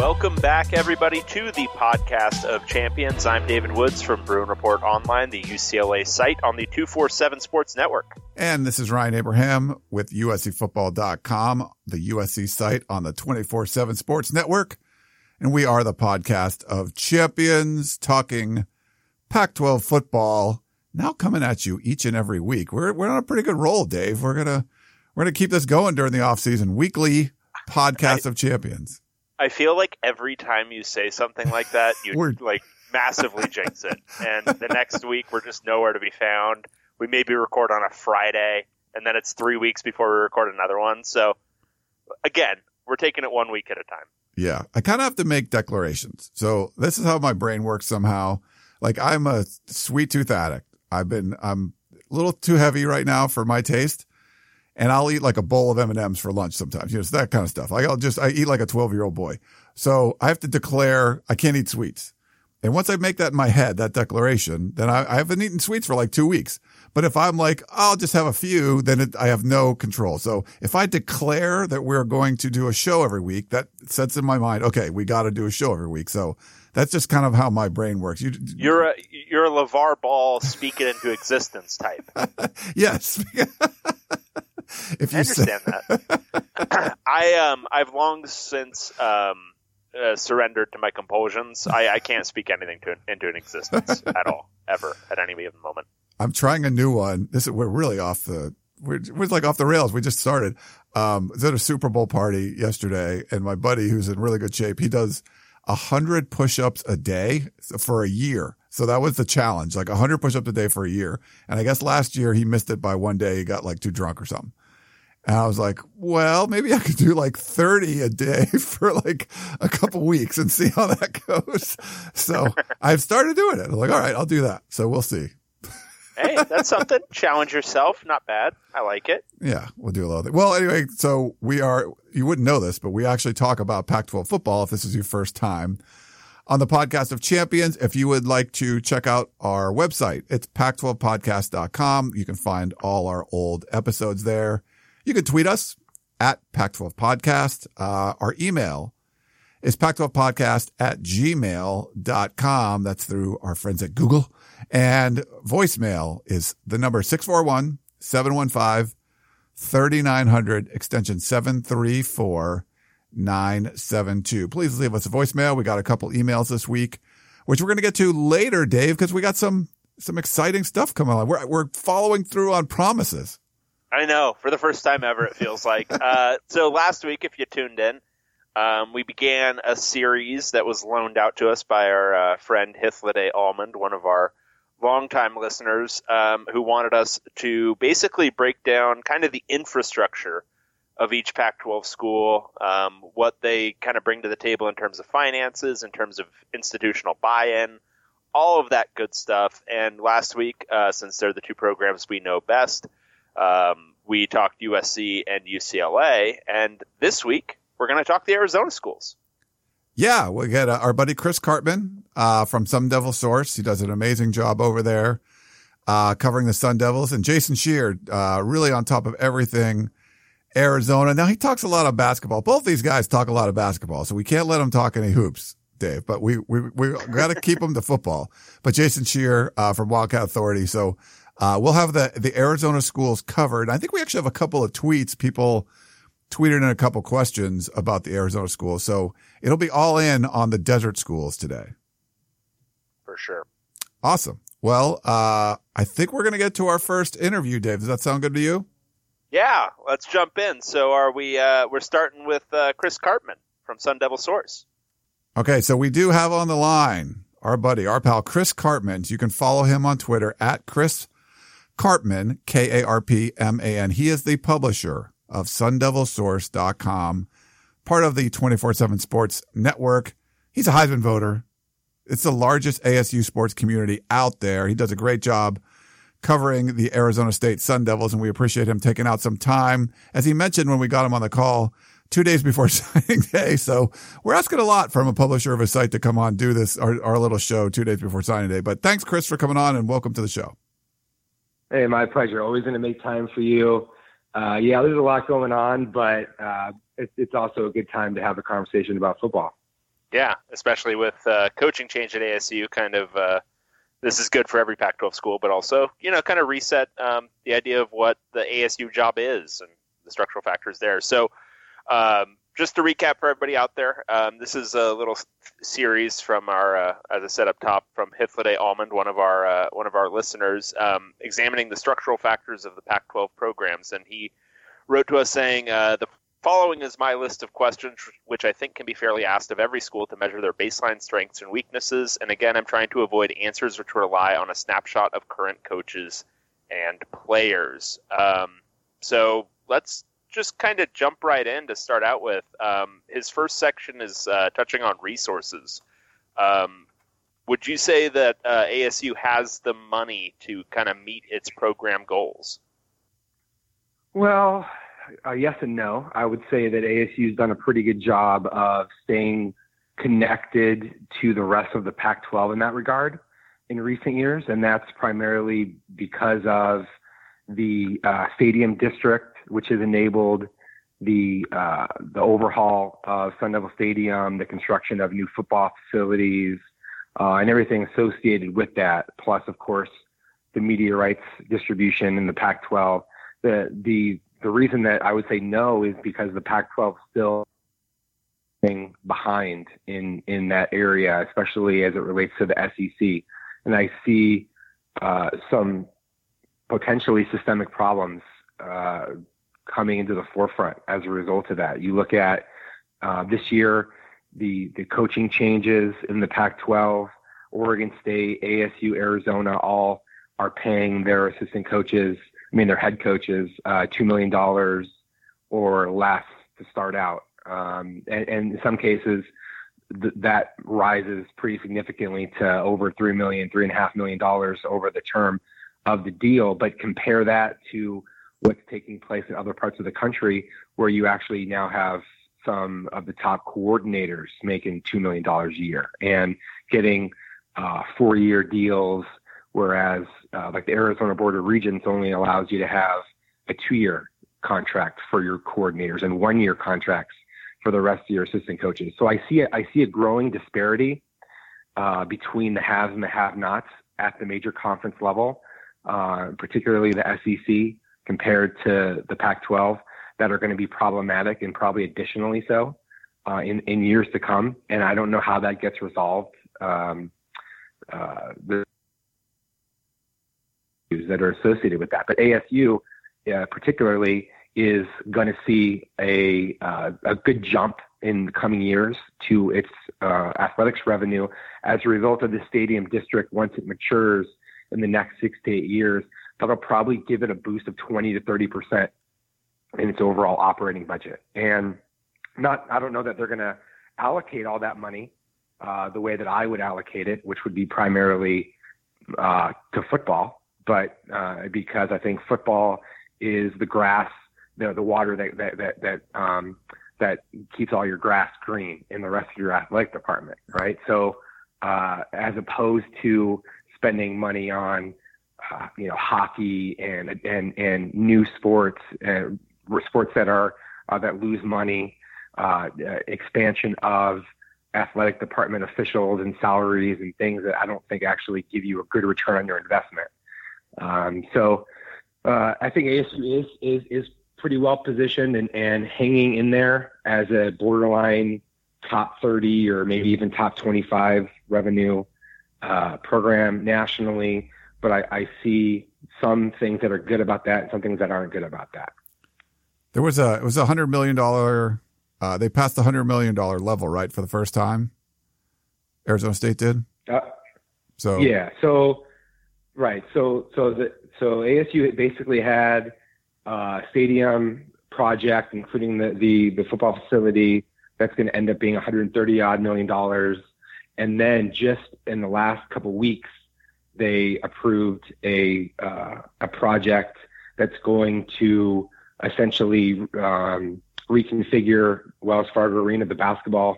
Welcome back, everybody, to the podcast of champions. I'm David Woods from Bruin Report Online, the UCLA site on the 247 Sports Network. And this is Ryan Abraham with USCFootball.com, the USC site on the 24 7 Sports Network. And we are the podcast of champions talking Pac 12 football. Now coming at you each and every week. We're, we're on a pretty good roll, Dave. We're going to, we're going to keep this going during the offseason. Weekly podcast of champions. I feel like every time you say something like that, you We're- like massively jinx it. And the next week, we're just nowhere to be found. We maybe record on a Friday, and then it's three weeks before we record another one. So, again, we're taking it one week at a time. Yeah. I kind of have to make declarations. So this is how my brain works somehow. Like I'm a sweet tooth addict. I've been, I'm a little too heavy right now for my taste. And I'll eat like a bowl of M&Ms for lunch sometimes. You know, it's that kind of stuff. Like I'll just, I eat like a 12 year old boy. So I have to declare I can't eat sweets. And once I make that in my head, that declaration, then I, I haven't eaten sweets for like two weeks. But if I'm like, I'll just have a few, then it, I have no control. So if I declare that we're going to do a show every week, that sets in my mind, okay, we got to do a show every week. So that's just kind of how my brain works. You, You're a you're a LeVar Ball speak it into existence type. yes. if you I understand that. I um I've long since um uh, surrendered to my compulsions. I, I can't speak anything to into an existence at all, ever, at any given moment. I'm trying a new one. This is, we're really off the, we're, we're like off the rails. We just started. Um, I was at a Super Bowl party yesterday and my buddy who's in really good shape, he does a hundred push-ups a day for a year. So that was the challenge, like hundred push-ups a day for a year. And I guess last year he missed it by one day. He got like too drunk or something. And I was like, well, maybe I could do like 30 a day for like a couple weeks and see how that goes. So I've started doing it. I'm like, all right, I'll do that. So we'll see. Hey, that's something. Challenge yourself. Not bad. I like it. Yeah, we'll do a little bit. Well, anyway, so we are, you wouldn't know this, but we actually talk about Pac 12 football if this is your first time on the podcast of champions. If you would like to check out our website, it's pac12podcast.com. You can find all our old episodes there. You can tweet us at Pac12 podcast. Uh, our email is pac12podcast at gmail.com. That's through our friends at Google. And voicemail is the number 641 715 3900 extension 734972. Please leave us a voicemail. We got a couple emails this week, which we're going to get to later, Dave, because we got some, some exciting stuff coming on. We're, we're following through on promises. I know. For the first time ever, it feels like. uh, so last week, if you tuned in, um, we began a series that was loaned out to us by our uh, friend Hithloday Almond, one of our longtime listeners, um, who wanted us to basically break down kind of the infrastructure of each Pac-12 school, um, what they kind of bring to the table in terms of finances, in terms of institutional buy-in, all of that good stuff. And last week, uh, since they're the two programs we know best, um, we talked USC and UCLA, and this week we're going to talk the Arizona schools. Yeah, we got uh, our buddy Chris Karpman uh, from Sun Devil Source. He does an amazing job over there uh, covering the Sun Devils, and Jason Scheer uh, really on top of everything. Arizona. Now he talks a lot of basketball. Both these guys talk a lot of basketball, so we can't let them talk any hoops, Dave. But we we we got to keep them to football. But Jason Scheer uh, from Wildcat Authority, so. Uh, we'll have the, the Arizona schools covered. I think we actually have a couple of tweets. People tweeted in a couple questions about the Arizona schools. So it'll be all in on the desert schools today. For sure. Awesome. Well, uh, I think we're going to get to our first interview, Dave. Does that sound good to you? Yeah, let's jump in. So are we, uh, we're starting with, uh, Chris Karpman from Sun Devil Source. Okay. So we do have on the line our buddy, our pal, Chris Karpman. You can follow him on Twitter at Chris Karpman, K A R P M A N. He is the publisher of sundevilsource.com, part of the 24 7 Sports Network. He's a Heisman voter. It's the largest ASU sports community out there. He does a great job covering the Arizona State Sun Devils, and we appreciate him taking out some time. As he mentioned when we got him on the call, two days before signing day. So we're asking a lot from a publisher of a site to come on do this, our, our little show two days before signing day. But thanks, Chris, for coming on and welcome to the show. Hey, my pleasure. Always going to make time for you. Uh, yeah, there's a lot going on, but uh, it's, it's also a good time to have a conversation about football. Yeah, especially with uh, coaching change at ASU, kind of uh, this is good for every Pac-12 school, but also you know kind of reset um, the idea of what the ASU job is and the structural factors there. So um, just to recap for everybody out there, um, this is a little series from our, uh, as I said up top, from Hithloday Almond, one of our uh, one of our listeners, um, examining the structural factors of the Pac-12 programs, and he wrote to us saying uh, the following is my list of questions, which I think can be fairly asked of every school to measure their baseline strengths and weaknesses. And again, I'm trying to avoid answers which rely on a snapshot of current coaches and players. Um, so let's just kind of jump right in to start out with. Um, his first section is uh, touching on resources. Um, would you say that uh, ASU has the money to kind of meet its program goals? Well, yes and no. I would say that ASU's done a pretty good job of staying connected to the rest of the Pac 12 in that regard in recent years, and that's primarily because of the uh, stadium district, which has enabled the uh, the overhaul of Sun Devil Stadium, the construction of new football facilities, uh, and everything associated with that. Plus, of course, the media rights distribution in the Pac-12. The the the reason that I would say no is because the Pac-12 still behind in in that area, especially as it relates to the SEC. And I see uh, some potentially systemic problems uh, coming into the forefront as a result of that. You look at uh, this year, the the coaching changes in the Pac-12, Oregon State, ASU, Arizona, all are paying their assistant coaches, I mean their head coaches, uh, two million dollars or less to start out, um, and, and, in some cases. Th- that rises pretty significantly to over three million, three and a half million dollars over the term of the deal, but compare that to what's taking place in other parts of the country where you actually now have some of the top coordinators making $2 million a year and getting uh, four year deals, whereas uh, like the Arizona Board of Regents only allows you to have a two year contract for your coordinators and one year contracts for the rest of your assistant coaches. So I see a, I see a growing disparity uh, between the haves and the have nots at the major conference level uh, particularly the SEC compared to the Pac-12, that are going to be problematic and probably additionally so uh, in in years to come. And I don't know how that gets resolved. Um, uh, the that are associated with that, but ASU uh, particularly is going to see a uh, a good jump in the coming years to its uh, athletics revenue as a result of the stadium district once it matures in the next six to eight years, that'll probably give it a boost of 20 to 30 percent in its overall operating budget. And not, I don't know that they're going to allocate all that money uh, the way that I would allocate it, which would be primarily uh, to football, but uh, because I think football is the grass, the, the water that that that that, um, that keeps all your grass green in the rest of your athletic department, right? So uh, as opposed to spending money on uh, you know hockey and and and new sports and sports that are uh, that lose money, uh, expansion of athletic department officials and salaries and things that I don't think actually give you a good return on your investment. Um, so uh, I think ASU is is is pretty well positioned and, and hanging in there as a borderline top 30 or maybe even top 25 revenue uh, program nationally, but I, I see some things that are good about that and some things that aren't good about that. There was a it was a hundred million dollar. Uh, they passed the hundred million dollar level right for the first time. Arizona State did. Uh, so yeah, so right, so so the so ASU basically had a stadium project, including the, the, the football facility, that's going to end up being 130 odd million dollars. And then just in the last couple weeks, they approved a uh, a project that's going to essentially um, reconfigure Wells Fargo Arena, the basketball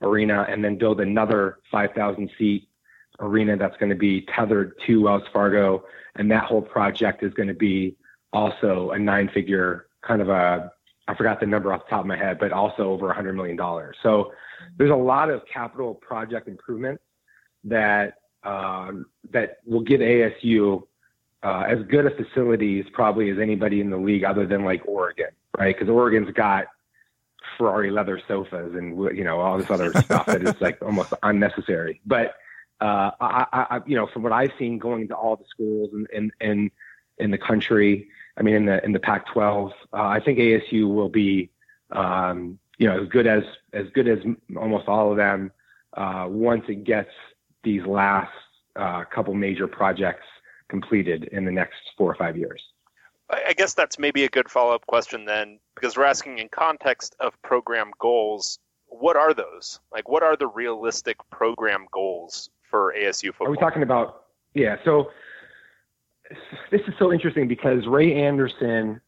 arena, and then build another 5,000 seat arena that's going to be tethered to Wells Fargo. And that whole project is going to be also a nine figure kind of a, I forgot the number off the top of my head, but also over a hundred million dollars. So there's a lot of capital project improvements that, um, that will give ASU uh, as good a facilities probably as anybody in the league other than like Oregon, right? Because Oregon's got Ferrari leather sofas and you know all this other stuff that is like almost unnecessary. But uh, I, I, you know, from what I've seen going to all the schools and in, in, in, the country, I mean, in the in the Pac-12, uh, I think ASU will be, um, you know, as good as as good as almost all of them uh, once it gets these last uh, couple major projects completed in the next four or five years. I guess that's maybe a good follow up question then, because we're asking in context of program goals. What are those? Like, what are the realistic program goals for ASU football? Are we talking about? Yeah. So this is so interesting because Ray Anderson,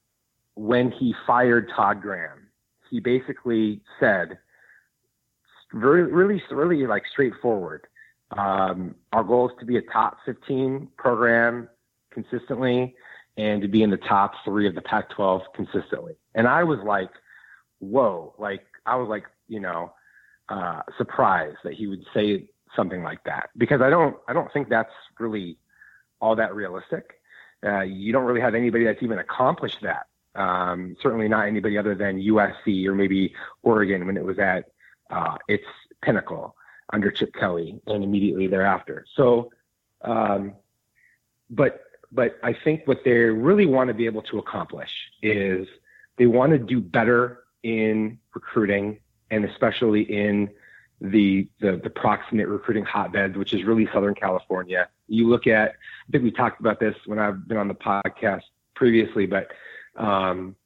when he fired Todd Graham, he basically said, very, really, really like straightforward. Um, our goal is to be a top 15 program consistently and to be in the top three of the Pac 12 consistently. And I was like, whoa, like, I was like, you know, uh, surprised that he would say something like that because I don't, I don't think that's really all that realistic. Uh, you don't really have anybody that's even accomplished that. Um, certainly not anybody other than USC or maybe Oregon when it was at uh, its pinnacle under Chip Kelly and immediately thereafter. So, um, but but I think what they really want to be able to accomplish is they want to do better in recruiting and especially in the, the, the proximate recruiting hotbeds, which is really Southern California. You look at, I think we talked about this when I've been on the podcast previously, but um,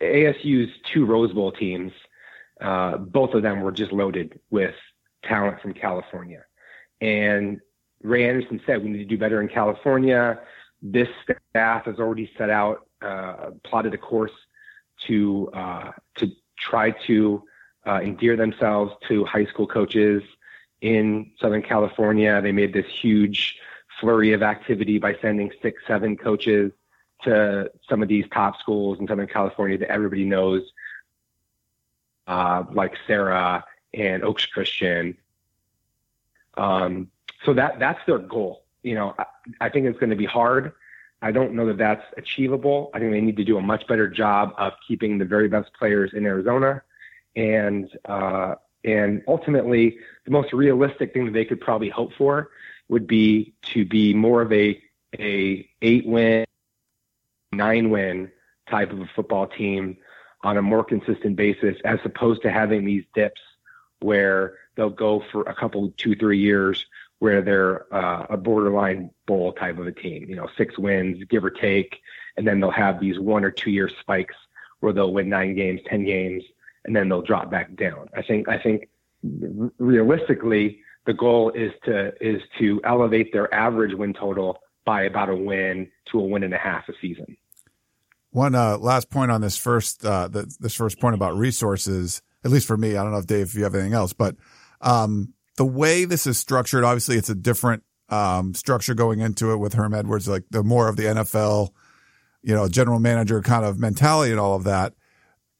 ASU's two Rose Bowl teams, uh, both of them were just loaded with talent from California. And Ray Anderson said we need to do better in California. This staff has already set out, uh, plotted a course to uh, to try to uh, endear themselves to high school coaches in Southern California. They made this huge flurry of activity by sending six, seven coaches to some of these top schools in Southern California that everybody knows, uh, like Serra and Oaks Christian. Um, so that that's their goal. You know, I, I think it's going to be hard. I don't know that that's achievable. I think they need to do a much better job of keeping the very best players in Arizona, and uh, and ultimately, the most realistic thing that they could probably hope for would be to be more of a a eight win, nine win type of a football team on a more consistent basis, as opposed to having these dips where they'll go for a couple, two, three years where they're uh, a borderline bowl type of a team, you know, six wins, give or take, and then they'll have these one or two year spikes where they'll win nine games, ten games, and then they'll drop back down. I think I think realistically the goal is to is to elevate their average win total by about a win to a win and a half a season. One uh, last point on this first uh, the, this first point about resources, at least for me. I don't know if Dave, if you have anything else, but um, the way this is structured, obviously it's a different um, structure going into it with Herm Edwards, like the more of the NFL, you know, general manager kind of mentality and all of that.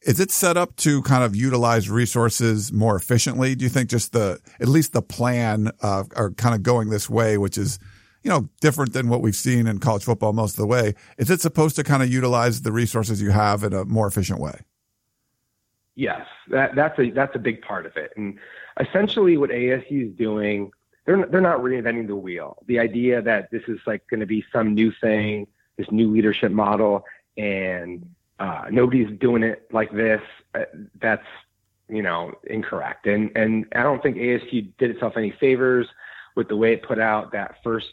Is it set up to kind of utilize resources more efficiently? Do you think just the, at least the plan, uh, are kind of going this way, which is, you know, different than what we've seen in college football most of the way. Is it supposed to kind of utilize the resources you have in a more efficient way? Yes, that, that's a that's a big part of it. And essentially, what ASU is doing, they're they're not reinventing the wheel. The idea that this is like going to be some new thing, this new leadership model, and uh, nobody's doing it like this. Uh, that's you know incorrect. And and I don't think ASU did itself any favors with the way it put out that first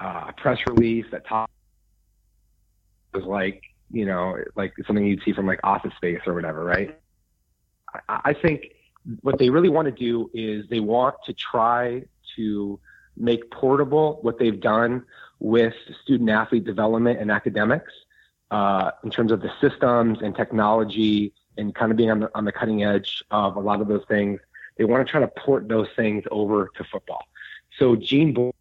uh, press release that talked was like you know, like something you'd see from like Office Space or whatever, right? I, I think what they really want to do is they want to try to make portable what they've done with student athlete development and academics uh, in terms of the systems and technology and kind of being on the, on the cutting edge of a lot of those things. They want to try to port those things over to football. So Jean Boyd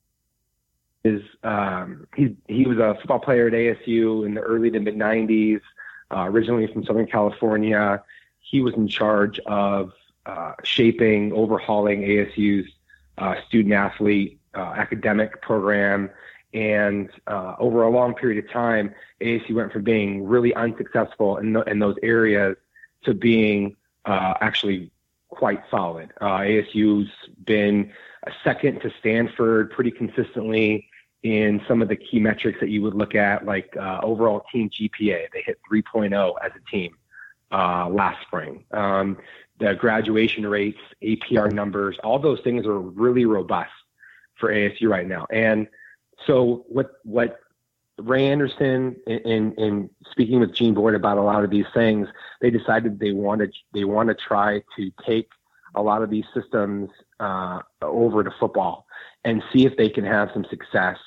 is um, he he was a football player at ASU in the early to mid '90s, uh, originally from Southern California. He was in charge of uh, shaping, overhauling ASU's uh, student athlete uh, academic program. And uh, over a long period of time, ASU went from being really unsuccessful in, the, in those areas to being uh, actually quite solid. ASU's been a second to Stanford pretty consistently in some of the key metrics that you would look at, like uh, overall team GPA. They hit 3.0 as a team uh, last spring. Um, the graduation rates, APR numbers, all those things are really robust for ASU right now. And so what what Ray Anderson in, in speaking with Jean Boyd about a lot of these things, they decided they wanted they want to try to take a lot of these systems uh, over to football and see if they can have some success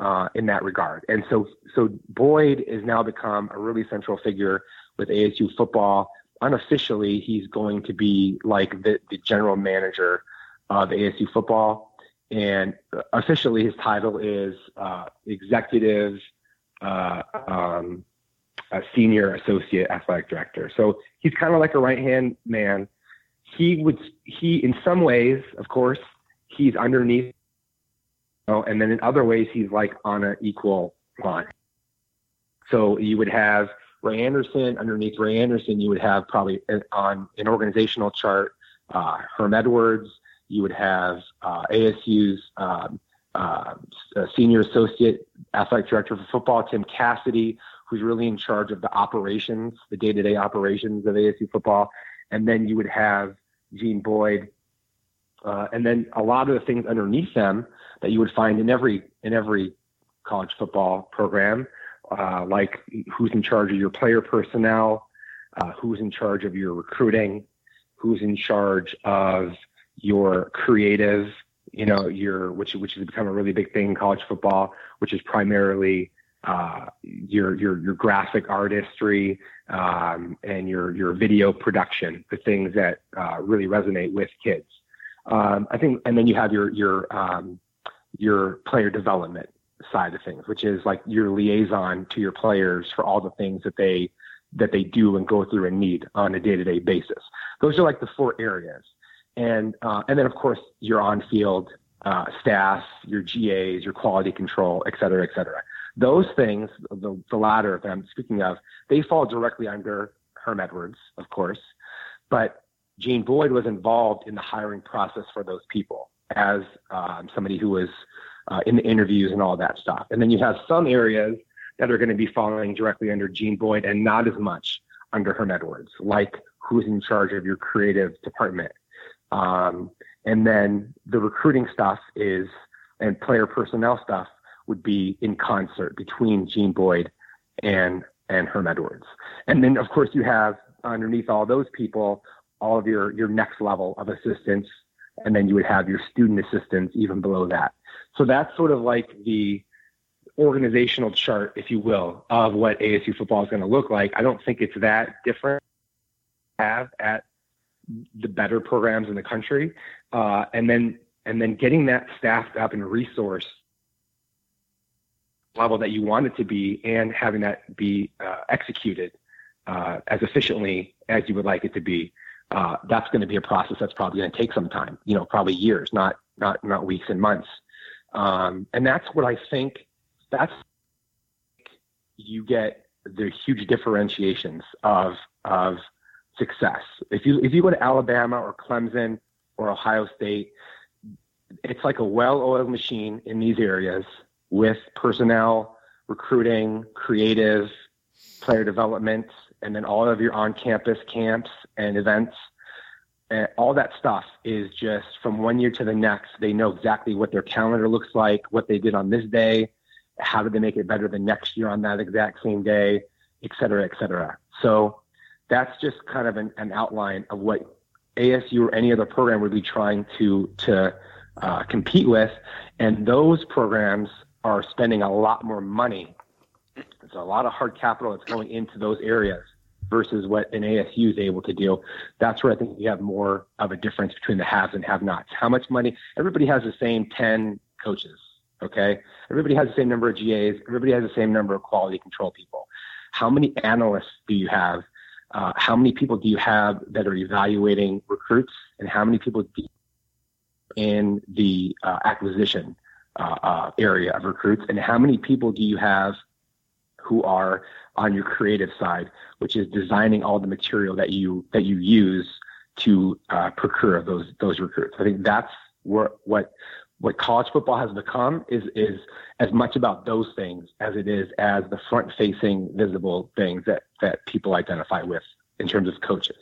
uh, in that regard. And so, so Boyd has now become a really central figure with ASU football. Unofficially, he's going to be like the, the general manager of ASU football. And officially, his title is uh, executive uh, um, senior associate athletic director. So he's kind of like a right hand man. He would he in some ways, of course, he's underneath know, and then in other ways he's like on an equal line. So you would have Ray Anderson underneath Ray Anderson. You would have probably on an organizational chart uh, Herm Edwards. You would have uh, ASU's um, uh, senior associate athletic director for football, Tim Cassidy, who's really in charge of the operations, the day-to-day operations of ASU football. And then you would have Jean Boyd, uh, and then a lot of the things underneath them that you would find in every in every college football program, uh, like who's in charge of your player personnel, uh, who's in charge of your recruiting, who's in charge of your creative, you know, your which which has become a really big thing in college football, which is primarily uh, your your your graphic artistry um, and your your video production, the things that uh, really resonate with kids. Um, I think, and then you have your your um, your player development side of things, which is like your liaison to your players for all the things that they that they do and go through and need on a day-to-day basis. Those are like the four areas, and uh, and then of course your on-field uh, staff, your GAs, your quality control, et cetera, et cetera. Those things, the, the latter of them, speaking of, they fall directly under Herm Edwards, of course, but Jean Boyd was involved in the hiring process for those people as um, somebody who was uh, in the interviews and all that stuff. And then you have some areas that are going to be falling directly under Jean Boyd and not as much under Herm Edwards, like who's in charge of your creative department. Um, and then the recruiting stuff is, and player personnel stuff would be in concert between Jean Boyd and and Herm Edwards. And then of course you have underneath all those people all of your your next level of assistants and then you would have your student assistants even below that. So that's sort of like the organizational chart, if you will, of what ASU football is going to look like. I don't think it's that different have at the better programs in the country, uh, and then and then getting that staffed up and resource level that you want it to be, and having that be uh, executed uh, as efficiently as you would like it to be uh, that's going to be a process that's probably going to take some time, you know, probably years, not not not weeks and months. Um, and that's what I think. That's you get the huge differentiations of of success. If you if you go to Alabama or Clemson or Ohio State, it's like a well-oiled machine in these areas with personnel, recruiting, creative, player development, and then all of your on-campus camps and events. And all that stuff is just from one year to the next. They know exactly what their calendar looks like, what they did on this day, how did they make it better the next year on that exact same day. et cetera, et cetera. So that's just kind of an, an outline of what ASU or any other program would be trying to to uh, compete with, and those programs are spending a lot more money. There's a lot of hard capital that's going into those areas versus what an ASU is able to do. That's where I think you have more of a difference between the haves and have-nots. How much money? Everybody has the same 10 coaches. Okay. Everybody has the same number of GAs. Everybody has the same number of quality control people. How many analysts do you have? Uh, how many people do you have that are evaluating recruits, and how many people in the uh, acquisition uh, uh, area of recruits, and how many people do you have who are on your creative side, which is designing all the material that you that you use to uh, procure those those recruits. I think that's where, what what college football has become is is as much about those things as it is as the front facing visible things that that people identify with in terms of coaches.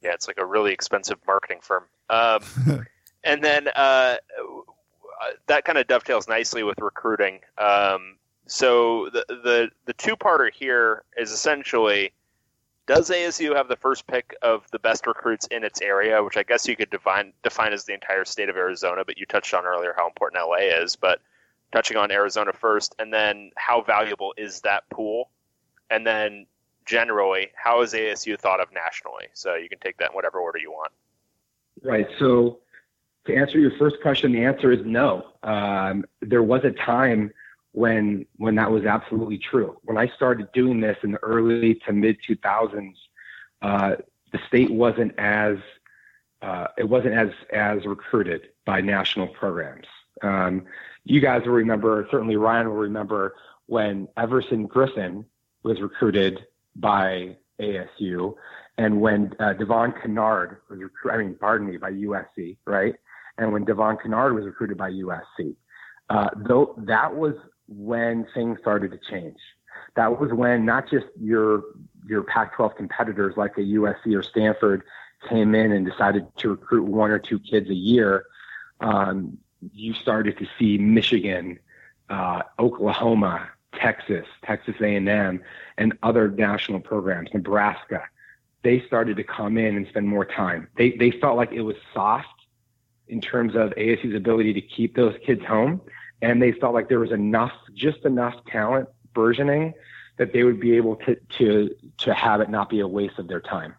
Yeah, it's like a really expensive marketing firm. Um, and then uh, that kind of dovetails nicely with recruiting. Um, so the the the two parter here is essentially does ASU have the first pick of the best recruits in its area, which I guess you could define define as the entire state of Arizona, but you touched on earlier how important LA is, but touching on Arizona first, and then how valuable is that pool? And then generally, how is ASU thought of nationally? So you can take that in whatever order you want. Right. So to answer your first question, the answer is no. Um, there was a time when when that was absolutely true. When I started doing this in the early to mid 2000s, uh, the state wasn't as uh, it wasn't as as recruited by national programs. Um, you guys will remember, certainly Ryan will remember when Everson Griffen was recruited by ASU, and when uh, Devon Kennard was recruited, I mean, pardon me, by USC, right? And when Devon Kennard was recruited by USC, uh, though that was when things started to change. That was when not just your your Pac-12 competitors like a USC or Stanford came in and decided to recruit one or two kids a year. Um, you started to see Michigan, uh, Oklahoma, Texas, Texas A&M, and other national programs, Nebraska. They started to come in and spend more time. They they felt like it was soft in terms of ASU's ability to keep those kids home, and they felt like there was enough, just enough talent burgeoning that they would be able to to to have it not be a waste of their time.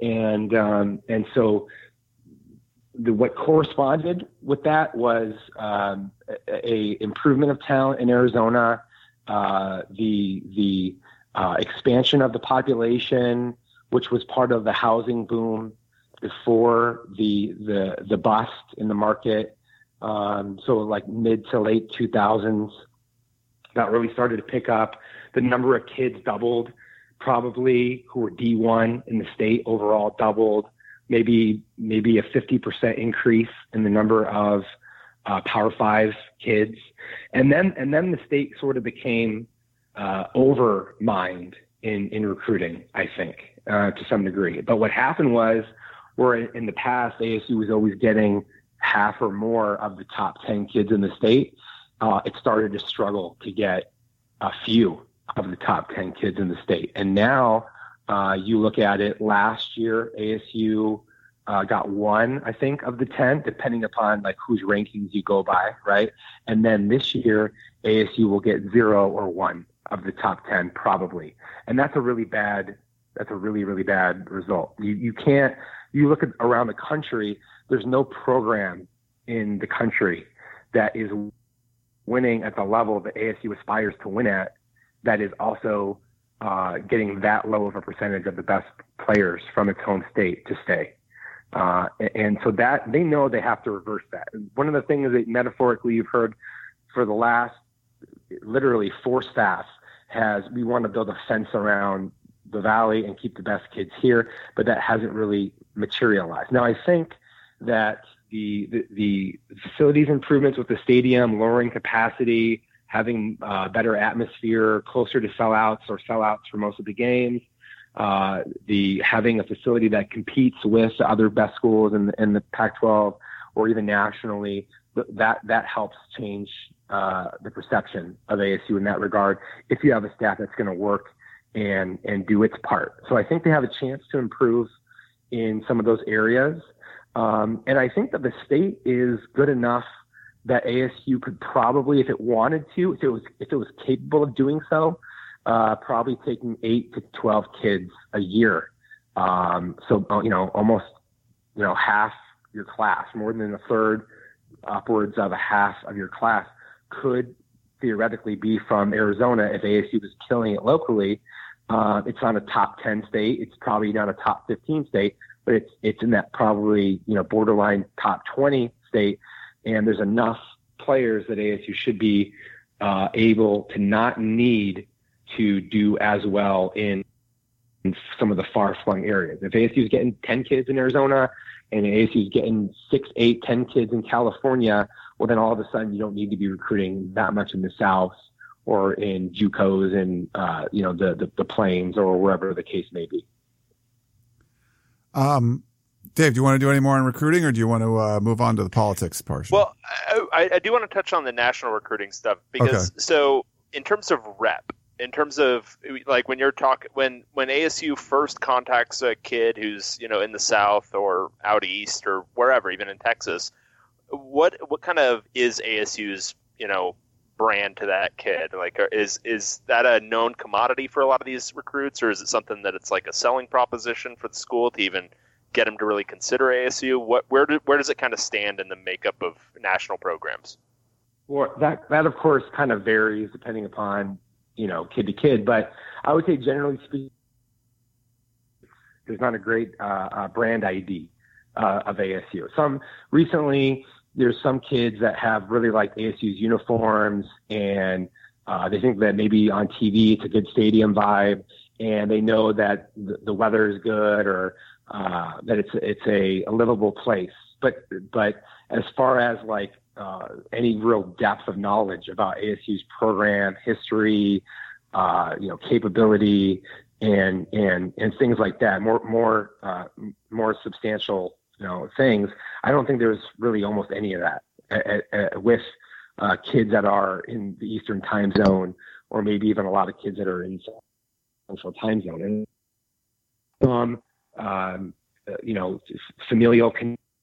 And um, and so the, what corresponded with that was um, a, a, improvement of talent in Arizona, uh, the the uh, expansion of the population, which was part of the housing boom before the the the bust in the market. Um, so like mid to late 2000s, that really started to pick up. The number of kids doubled, probably who were D1 in the state overall doubled. Maybe maybe a 50% increase in the number of uh, Power Five kids, and then and then the state sort of became uh, overmined in in recruiting. I think uh, to some degree. But what happened was where in the past ASU was always getting half or more of the top 10 kids in the state, uh, it started to struggle to get a few of the top 10 kids in the state. And now uh, you look at it last year, ASU uh, got one, I think, of the 10, depending upon like whose rankings you go by, right? And then this year, ASU will get zero or one of the top 10 probably. And that's a really bad, that's a really, really bad result. You, you can't, you look at around the country, there's no program in the country that is winning at the level that ASU aspires to win at that is also uh, getting that low of a percentage of the best players from its home state to stay. Uh, and so that they know they have to reverse that. One of the things that metaphorically you've heard for the last literally four staffs has we want to build a fence around the valley and keep the best kids here, but that hasn't really materialized. Now I think that the the, the facilities improvements with the stadium, lowering capacity, having uh, better atmosphere, closer to sellouts or sellouts for most of the games, uh, the having a facility that competes with other best schools in the, in the Pac-12 or even nationally, that that helps change uh, the perception of ASU in that regard. If you have a staff that's going to work and and do its part. So I think they have a chance to improve in some of those areas. Um, and I think that the state is good enough that ASU could probably, if it wanted to, if it was if it was capable of doing so, uh, probably taking eight to twelve kids a year. Um, so uh, you know, almost you know half your class, more than a third, upwards of a half of your class could theoretically be from Arizona if ASU was killing it locally. Uh, it's not a top 10 state. It's probably not a top 15 state, but it's, it's in that probably, you know, borderline top 20 state. And there's enough players that ASU should be uh, able to not need to do as well in, in some of the far flung areas. If ASU is getting 10 kids in Arizona and ASU is getting six, eight, 10 kids in California, well, then all of a sudden you don't need to be recruiting that much in the South or in JUCOs and uh, you know the, the, the plains or wherever the case may be. Um, Dave, do you want to do any more on recruiting, or do you want to uh, move on to the politics portion? Well, I, I, do want to touch on the national recruiting stuff because okay. so in terms of rep, in terms of like when you're talking when when ASU first contacts a kid who's you know in the South or out east or wherever, even in Texas, what what kind of is ASU's you know brand to that kid? Like, is is that a known commodity for a lot of these recruits, or is it something that it's like a selling proposition for the school to even get them to really consider ASU? What where do, where does it kind of stand in the makeup of national programs? Well, that that of course kind of varies depending upon you know kid to kid, but I would say generally speaking, there's not a great uh, uh, brand ID uh, of ASU. Some recently there's some kids that have really liked ASU's uniforms and uh, they think that maybe on TV it's a good stadium vibe and they know that the, the weather is good or uh, that it's it's a, a livable place. But but as far as like uh, any real depth of knowledge about ASU's program, history, uh, you know, capability, and and and things like that, more more uh, more substantial you know things. I don't think there's really almost any of that at, at, with uh, kids that are in the Eastern time zone, or maybe even a lot of kids that are in Central time zone. And um, um, you know, familial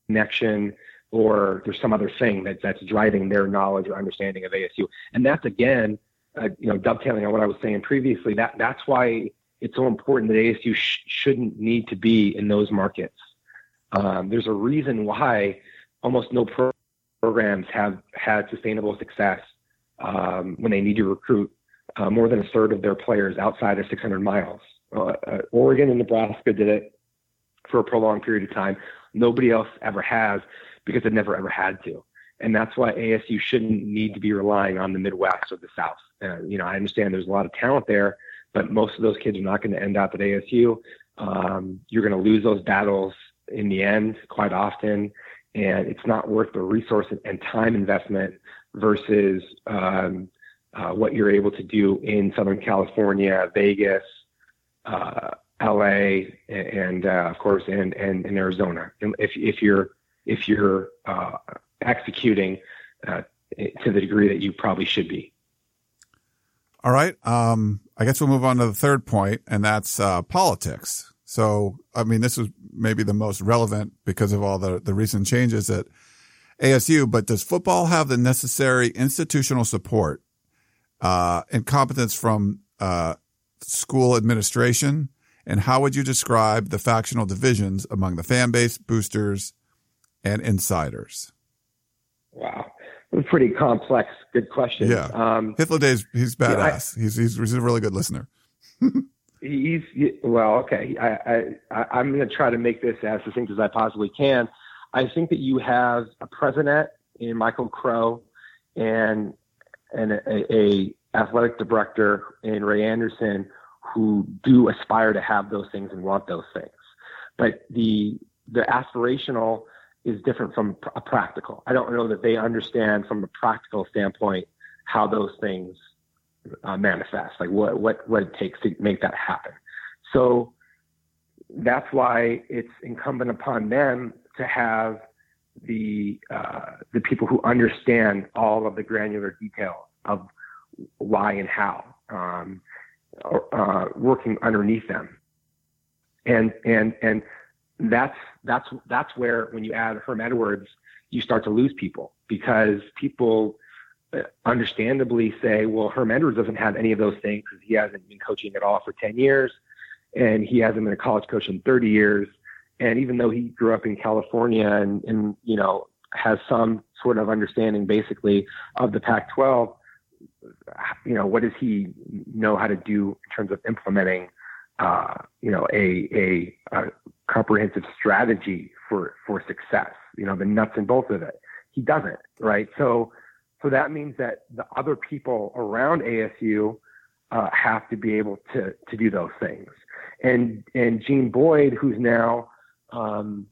connection, or there's some other thing that that's driving their knowledge or understanding of ASU. And that's again, uh, you know, dovetailing on what I was saying previously. That that's why it's so important that ASU sh- shouldn't need to be in those markets. Um, there's a reason why almost no pro- programs have had sustainable success um, when they need to recruit uh, more than a third of their players outside of 600 miles. Uh, uh, Oregon and Nebraska did it for a prolonged period of time. Nobody else ever has because it never ever had to. And that's why ASU shouldn't need to be relying on the Midwest or the South. Uh, you know, I understand there's a lot of talent there, but most of those kids are not going to end up at ASU. Um, you're going to lose those battles in the end quite often, and it's not worth the resource and time investment versus um, uh, what you're able to do in Southern California, Vegas, uh, LA, and uh, of course, and, and, and Arizona. If if you're if you're uh, executing uh, to the degree that you probably should be. All right. Um, I guess we'll move on to the third point, and that's uh, politics. So, I mean, this is maybe the most relevant because of all the, the recent changes at ASU, but does football have the necessary institutional support, uh, and competence from, uh, school administration? And how would you describe the factional divisions among the fan base, boosters, and insiders? Wow. A pretty complex, good question. Yeah. Um, Hitler Days, he's badass. Yeah, I, he's, he's, he's a really good listener. he's well okay i i i'm going to try to make this as succinct as i possibly can. I think that you have a president in michael crow and and a, a athletic director in ray anderson who do aspire to have those things and want those things. But the the aspirational is different from a practical. I don't know that they understand from a practical standpoint how those things uh, manifest, like what, what, what it takes to make that happen. So that's why it's incumbent upon them to have the, uh, the people who understand all of the granular details of why and how. Um, uh, working underneath them, and and and that's that's that's where when you add Herm Edwards, you start to lose people because people understandably say, well, Herm Edwards doesn't have any of those things because he hasn't been coaching at all for 10 years and he hasn't been a college coach in 30 years. And even though he grew up in California and, and you know, has some sort of understanding basically of the Pac 12, you know, what does he know how to do in terms of implementing, uh, you know, a, a, a comprehensive strategy for, for success, you know, the nuts and bolts of it? He doesn't, right? So, so that means that the other people around ASU uh, have to be able to to do those things. And and Jean Boyd, who's now um,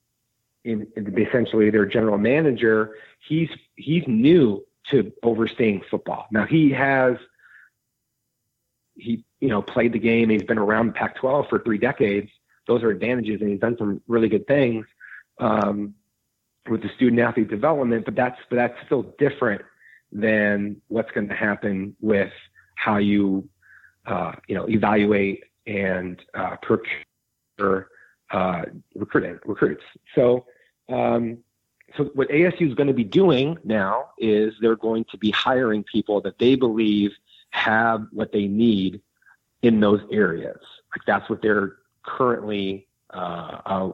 in, in essentially their general manager, he's he's new to overseeing football. Now he has he you know played the game. He's been around the Pac-12 for three decades. Those are advantages, and he's done some really good things um, with the student athlete development. But that's but that's still different than what's going to happen with how you, uh, you know, evaluate and uh, procure uh, recruiting recruits. So, um, so what ASU is going to be doing now is they're going to be hiring people that they believe have what they need in those areas. Like that's what they're currently uh,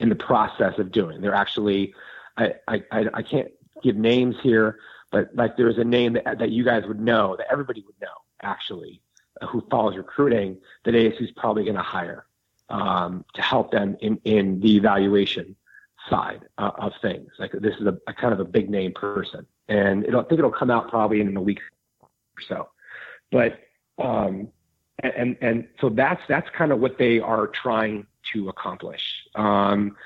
in the process of doing. They're actually, I, I, I can't give names here, but like there's a name that, that you guys would know, that everybody would know actually, who follows recruiting, that ASU is probably going to hire um, to help them in, in the evaluation side uh, of things. Like this is a, a, kind of a big name person, and I think it'll come out probably in a week or so. But um, and and so that's that's kind of what they are trying to accomplish. Um,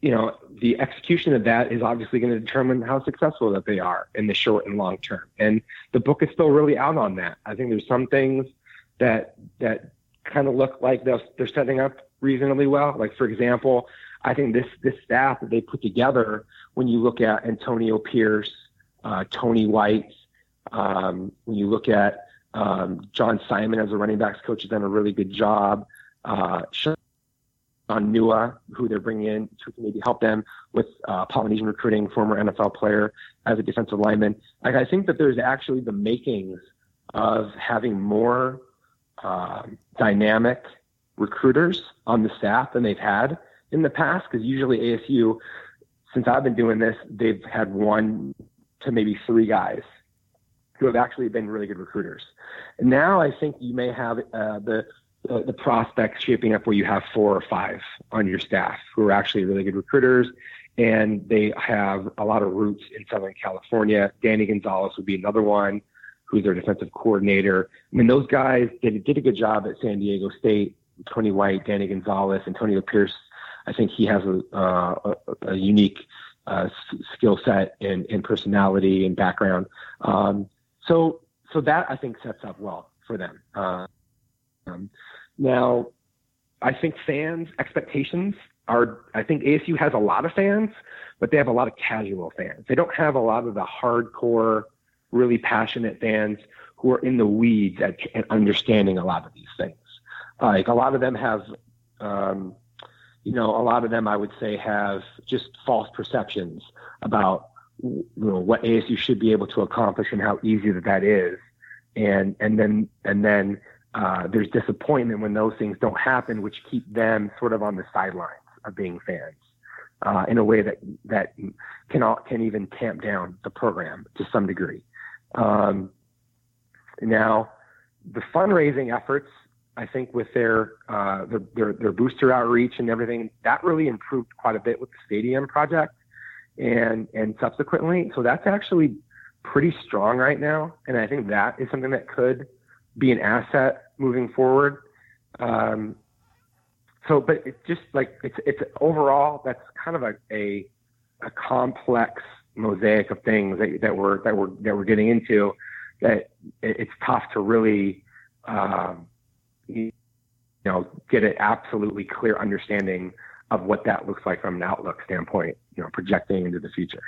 you know, the execution of that is obviously going to determine how successful that they are in the short and long term. And the book is still really out on that. I think there's some things that that kind of look like they're, they're setting up reasonably well. Like for example, I think this this staff that they put together, when you look at Antonio Pierce, uh, Tony White, um, when you look at um, John Simon as a running backs coach, has done a really good job. Uh, on Nua, who they're bringing in to maybe help them with uh, Polynesian recruiting, former NFL player as a defensive lineman. Like I think that there's actually the makings of having more uh, dynamic recruiters on the staff than they've had in the past. Because usually ASU, since I've been doing this, they've had one to maybe three guys who have actually been really good recruiters. And now I think you may have uh, the the, the prospects shaping up where you have four or five on your staff who are actually really good recruiters and they have a lot of roots in Southern California. Danny Gonzales would be another one who's their defensive coordinator. I mean, those guys did, did a good job at San Diego State. Tony White, Danny Gonzales, Antonio Pierce. I think he has a, uh, a, a unique uh, skill set and, and, personality and background. Um, so, so that I think sets up well for them. Uh, um, now, I think fans' expectations are, I think ASU has a lot of fans, but they have a lot of casual fans. They don't have a lot of the hardcore, really passionate fans who are in the weeds at, at understanding a lot of these things. like a lot of them have, um, you know, a lot of them I would say have just false perceptions about you know what ASU should be able to accomplish and how easy that that is, and and then and then uh, there's disappointment when those things don't happen, which keep them sort of on the sidelines of being fans uh, in a way that that can can even tamp down the program to some degree. Um, now, the fundraising efforts, I think, with their, uh, their, their their booster outreach and everything, that really improved quite a bit with the stadium project, and and subsequently, so that's actually pretty strong right now, and I think that is something that could be an asset moving forward. Um, so, but it's just like it's it's overall that's kind of a a, a complex mosaic of things that, that we're that we're that we're getting into that it's tough to really um, you know get an absolutely clear understanding of what that looks like from an outlook standpoint. You know, projecting into the future.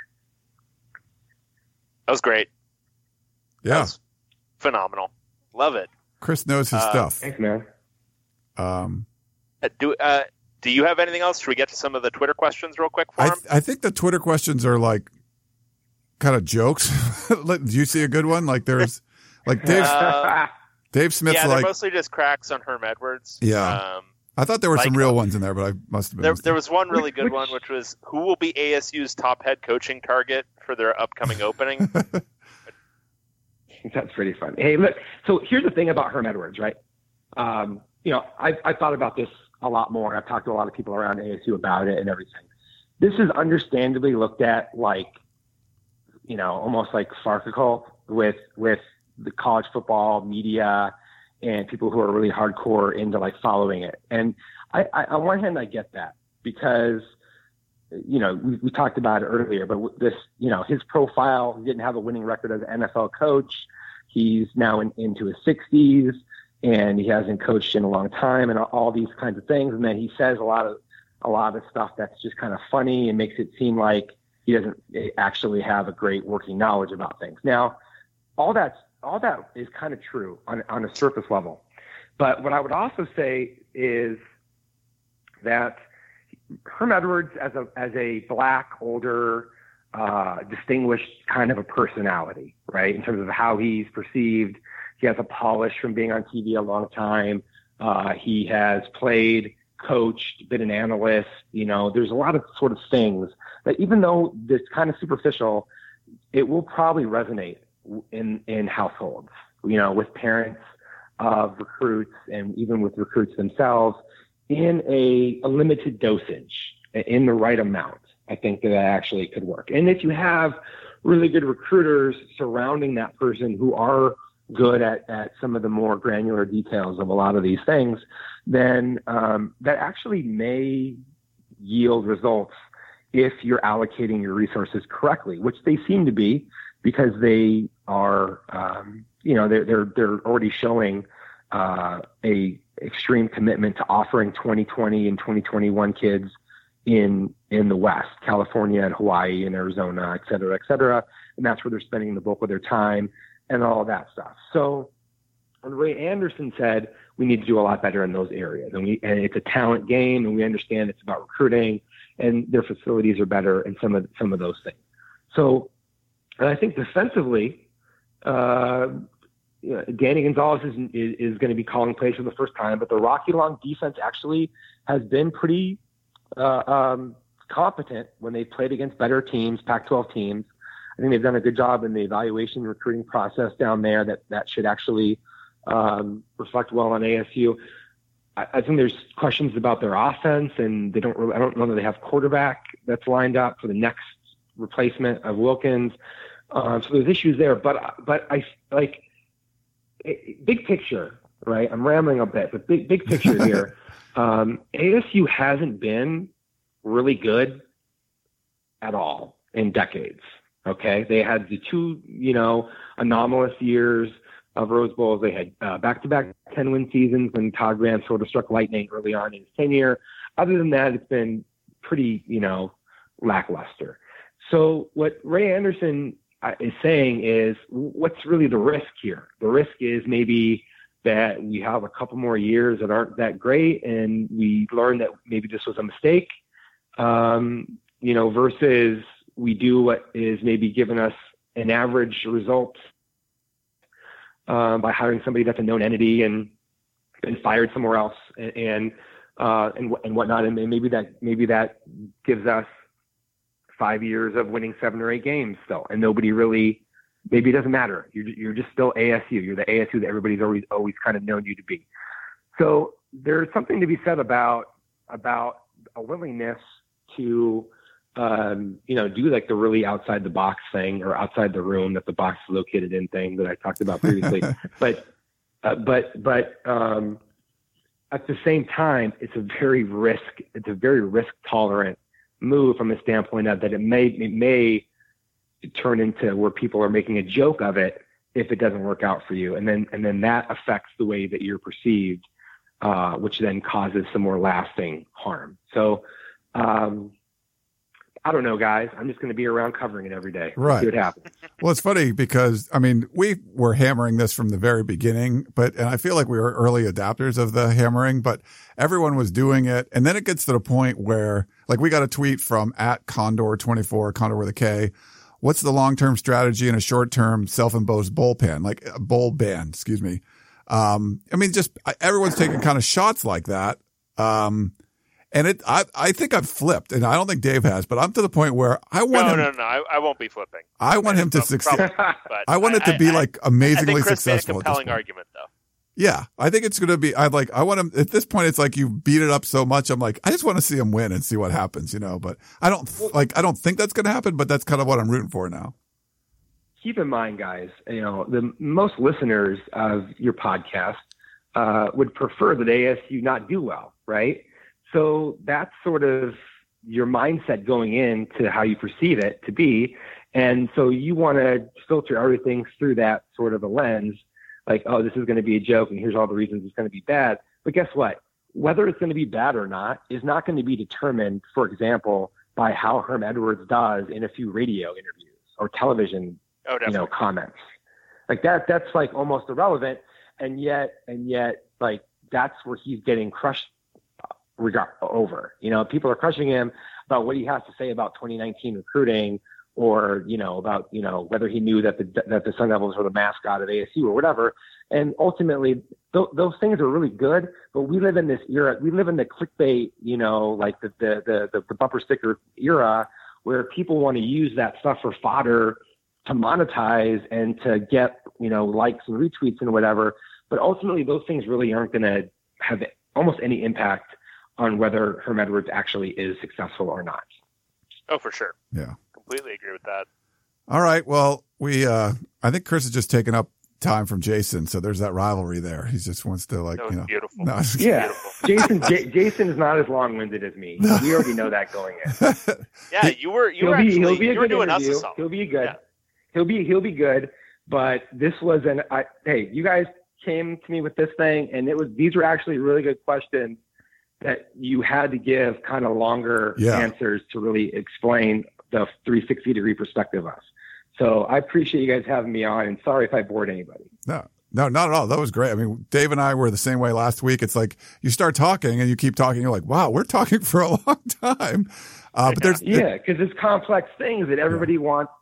That was great. Yeah, phenomenal. Love it. Chris knows his Uh, stuff. Thanks, man. Um, Uh, Do uh, do you have anything else? Should we get to some of the Twitter questions real quick for I him? I think the Twitter questions are like kind of jokes. Like, Do you see a good one? Like there's like Dave Uh, Dave Smith's yeah, they're like mostly just cracks on Herm Edwards. Yeah. Um, I thought there were some real ones in there, but I must have been. there, there was one really good which- one, which was who will be ASU's top head coaching target for their upcoming opening. That's pretty fun. Hey, look. So here's the thing about Herm Edwards, right? Um, you know, I've, I've thought about this a lot more. I've talked to a lot of people around ASU about it and everything. This is understandably looked at like, you know, almost like farcical with with the college football media and people who are really hardcore into like following it. And I, I on one hand, I get that because you know, we, we talked about it earlier, but this, you know, his profile, didn't have a winning record as an NFL coach. He's now in, into his 60s and he hasn't coached in a long time and all, all these kinds of things. And then he says a lot of, a lot of stuff that's just kind of funny and makes it seem like he doesn't eh, actually have a great working knowledge about things. Now, all that's, all that is kind of true on, on a surface level. But what I would also say is that Herm Edwards as a as a black, older, uh, distinguished kind of a personality, right? In terms of how he's perceived, he has a polish from being on TV a long time. Uh, he has played, coached, been an analyst. You know, there's a lot of sort of things that even though it's kind of superficial, it will probably resonate in in households. You know, with parents of recruits and even with recruits themselves in a, a limited dosage, in the right amount. I think that, actually could work. And if you have really good recruiters surrounding that person who are good at, at some of the more granular details of a lot of these things, then um, that actually may yield results if you're allocating your resources correctly, which they seem to be because they are, um, you know, they're, they're, they're already showing uh, a extreme commitment to offering 2020 and 2021 kids in in the West, California and Hawaii and Arizona, et cetera, et cetera. And that's where they're spending the bulk of their time and all that stuff. So Ray Anderson said we need to do a lot better in those areas, and we and it's a talent game, and we understand it's about recruiting, and their facilities are better, and some of some of those things. So, and I think defensively, uh, Danny Gonzales is, is, is going to be calling plays for the first time, but the Rocky Long defense actually has been pretty uh, um, competent when they've played against better teams, Pac-12 teams. I think they've done a good job in the evaluation recruiting process down there. That that should actually um, reflect well on ASU. I, I think there's questions about their offense, and they don't. Really, I don't know that they have quarterback that's lined up for the next replacement of Wilkins. Um, so there's issues there, but but I like big picture, right? I'm rambling a bit, but big big picture here. Um, ASU hasn't been really good at all in decades. Okay, they had the two, you know, anomalous years of Rose Bowls. They had uh, back-to-back 10-win seasons when Todd Graham sort of struck lightning early on in his tenure. Other than that, it's been pretty, you know, lackluster. So what Ray Anderson is saying is, what's really the risk here? The risk is maybe that we have a couple more years that aren't that great, and we learn that maybe this was a mistake. Um, you know, versus we do what is maybe giving us an average result um, by hiring somebody that's a known entity and been fired somewhere else and and uh, and, and whatnot, and maybe that maybe that gives us five years of winning seven or eight games still, and nobody really maybe it doesn't matter. You're you're just still ASU. You're the ASU that everybody's always always kind of known you to be. So there's something to be said about about a willingness to um, you know, do like the really outside the box thing or outside the room that the box is located in thing that I talked about previously. but, uh, but, but, um, at the same time, it's a very risk, it's a very risk tolerant move from a standpoint of that it may, it may turn into where people are making a joke of it if it doesn't work out for you. And then, and then that affects the way that you're perceived, uh, which then causes some more lasting harm. So, um, I don't know, guys. I'm just going to be around covering it every day. Right. See what happens. Well, it's funny because I mean we were hammering this from the very beginning, but and I feel like we were early adapters of the hammering, but everyone was doing it, and then it gets to the point where like we got a tweet from at Condor twenty four Condor with a K. What's the long term strategy and a short term self imposed bullpen like a bull ban? Excuse me. Um, I mean, just everyone's taking kind of shots like that. Um, and it, I, I think I've flipped, and I don't think Dave has, but I'm to the point where I want No, him. no, no. I, I won't be flipping. I want him to succeed. probably, but I want it to be I- like I amazingly think Chris successful. made a compelling argument, though. Yeah, I think it's going to be. I like. I want him at this point. It's like you beat it up so much. I'm like, I just want to see him win and see what happens, you know. But I don't like. I don't think that's going to happen. But that's kind of what I'm rooting for now. keep in mind, guys, you know, the most listeners of your podcast uh, would prefer that ASU not do well, right? So that's sort of your mindset going into how you perceive it to be. And so you want to filter everything through that sort of a lens, like, oh, this is going to be a joke, and here's all the reasons it's going to be bad. But guess what? Whether it's going to be bad or not is not going to be determined, for example, by how Herm Edwards does in a few radio interviews or television Oh, you know comments like that that's like almost irrelevant and yet and yet like that's where he's getting crushed regard over you know people are crushing him about what he has to say about 2019 recruiting or you know about you know whether he knew that the that the Sun Devils were the mascot of ASU or whatever and ultimately th- those things are really good but we live in this era we live in the clickbait you know like the the the, the, the bumper sticker era where people want to use that stuff for fodder to monetize and to get you know likes and retweets and whatever but ultimately those things really aren't going to have almost any impact on whether Herm Edwards actually is successful or not Oh, for sure. Yeah. Completely agree with that. All right. Well, we. uh I think Chris has just taken up time from Jason, so there's that rivalry there. He just wants to like you know. beautiful. No, yeah Jason J- Jason is not as long-winded as me we already know that going in Yeah, you were you he'll were be actually he'll be a you were good doing us a interview he'll be good Yeah. he'll be he'll be good but this was an I, hey you guys came to me with this thing and it was these were actually really good questions that you had to give kind of longer Yeah. answers to really explain the 360 degree perspective of us so i appreciate you guys having me on and sorry if i bored anybody No, no, not at all. That was great. I mean, Dave and I were the same way last week. It's like you start talking and you keep talking. You're like, wow, we're talking for a long time. Uh, but there's, yeah because it's complex things that everybody wants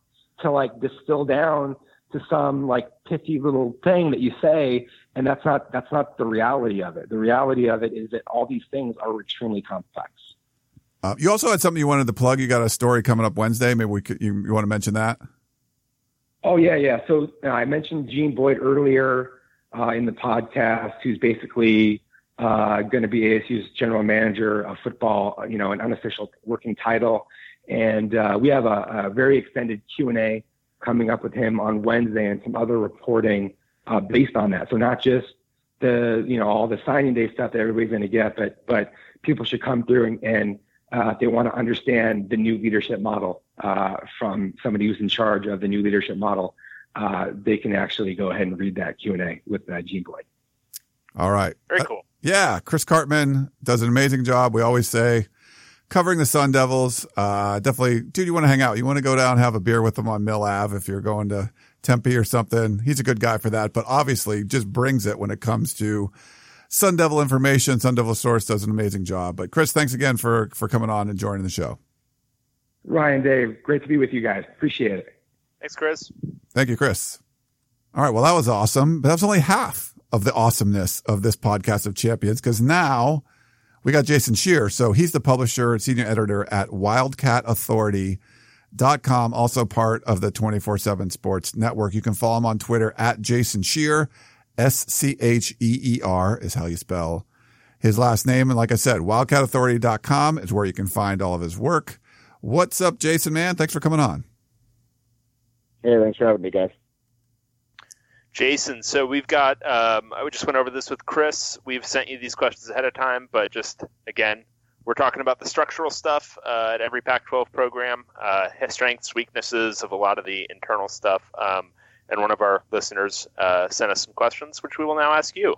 to like distill down to some like pithy little thing that you say and that's not that's not the reality of it the reality of it is that all these things are extremely complex uh, you also had something you wanted to plug. You got a story coming up Wednesday. Maybe we could, you, you want to mention that? oh yeah yeah so uh, i mentioned jean boyd earlier uh, in the podcast who's basically uh, going to be asu's general manager of football uh, you know an unofficial working title and uh, we have a, a very extended q&a coming up with him on wednesday and some other reporting uh, based on that so not just the you know all the signing day stuff that everybody's going to get but but people should come through and, and uh, they want to understand the new leadership model uh, from somebody who's in charge of the new leadership model uh, they can actually go ahead and read that q&a with uh, jean boyd All right. Very Uh, cool. yeah. Chris Karpman does an amazing job. We always say covering the Sun Devils. Uh, definitely, dude, you want to hang out. You want to go down and have a beer with him on Mill Ave if you're going to Tempe or something. He's a good guy for that, but obviously just brings it when it comes to Sun Devil information. Sun Devil Source does an amazing job. But Chris, thanks again for, for coming on and joining the show. ryan dave great to be with you guys appreciate it Thanks, Chris. Thank you, Chris. All right. Well, that was awesome, but that was only half of the awesomeness of this podcast of champions because now we got Jason Scheer. So he's the publisher and senior editor at wildcatauthority.com, also part of the 24 7 sports network. You can follow him on Twitter at Jason Scheer. S C H E E R is how you spell his last name. And like I said, wildcatauthority.com is where you can find all of his work. What's up, Jason, man? Thanks for coming on. Hey, thanks for having me, guys. Jason, so we've got, um, I just went over this with Chris. We've sent you these questions ahead of time, but just again, we're talking about the structural stuff uh, at every Pac 12 program, uh, strengths, weaknesses of a lot of the internal stuff. Um, and one of our listeners uh, sent us some questions, which we will now ask you.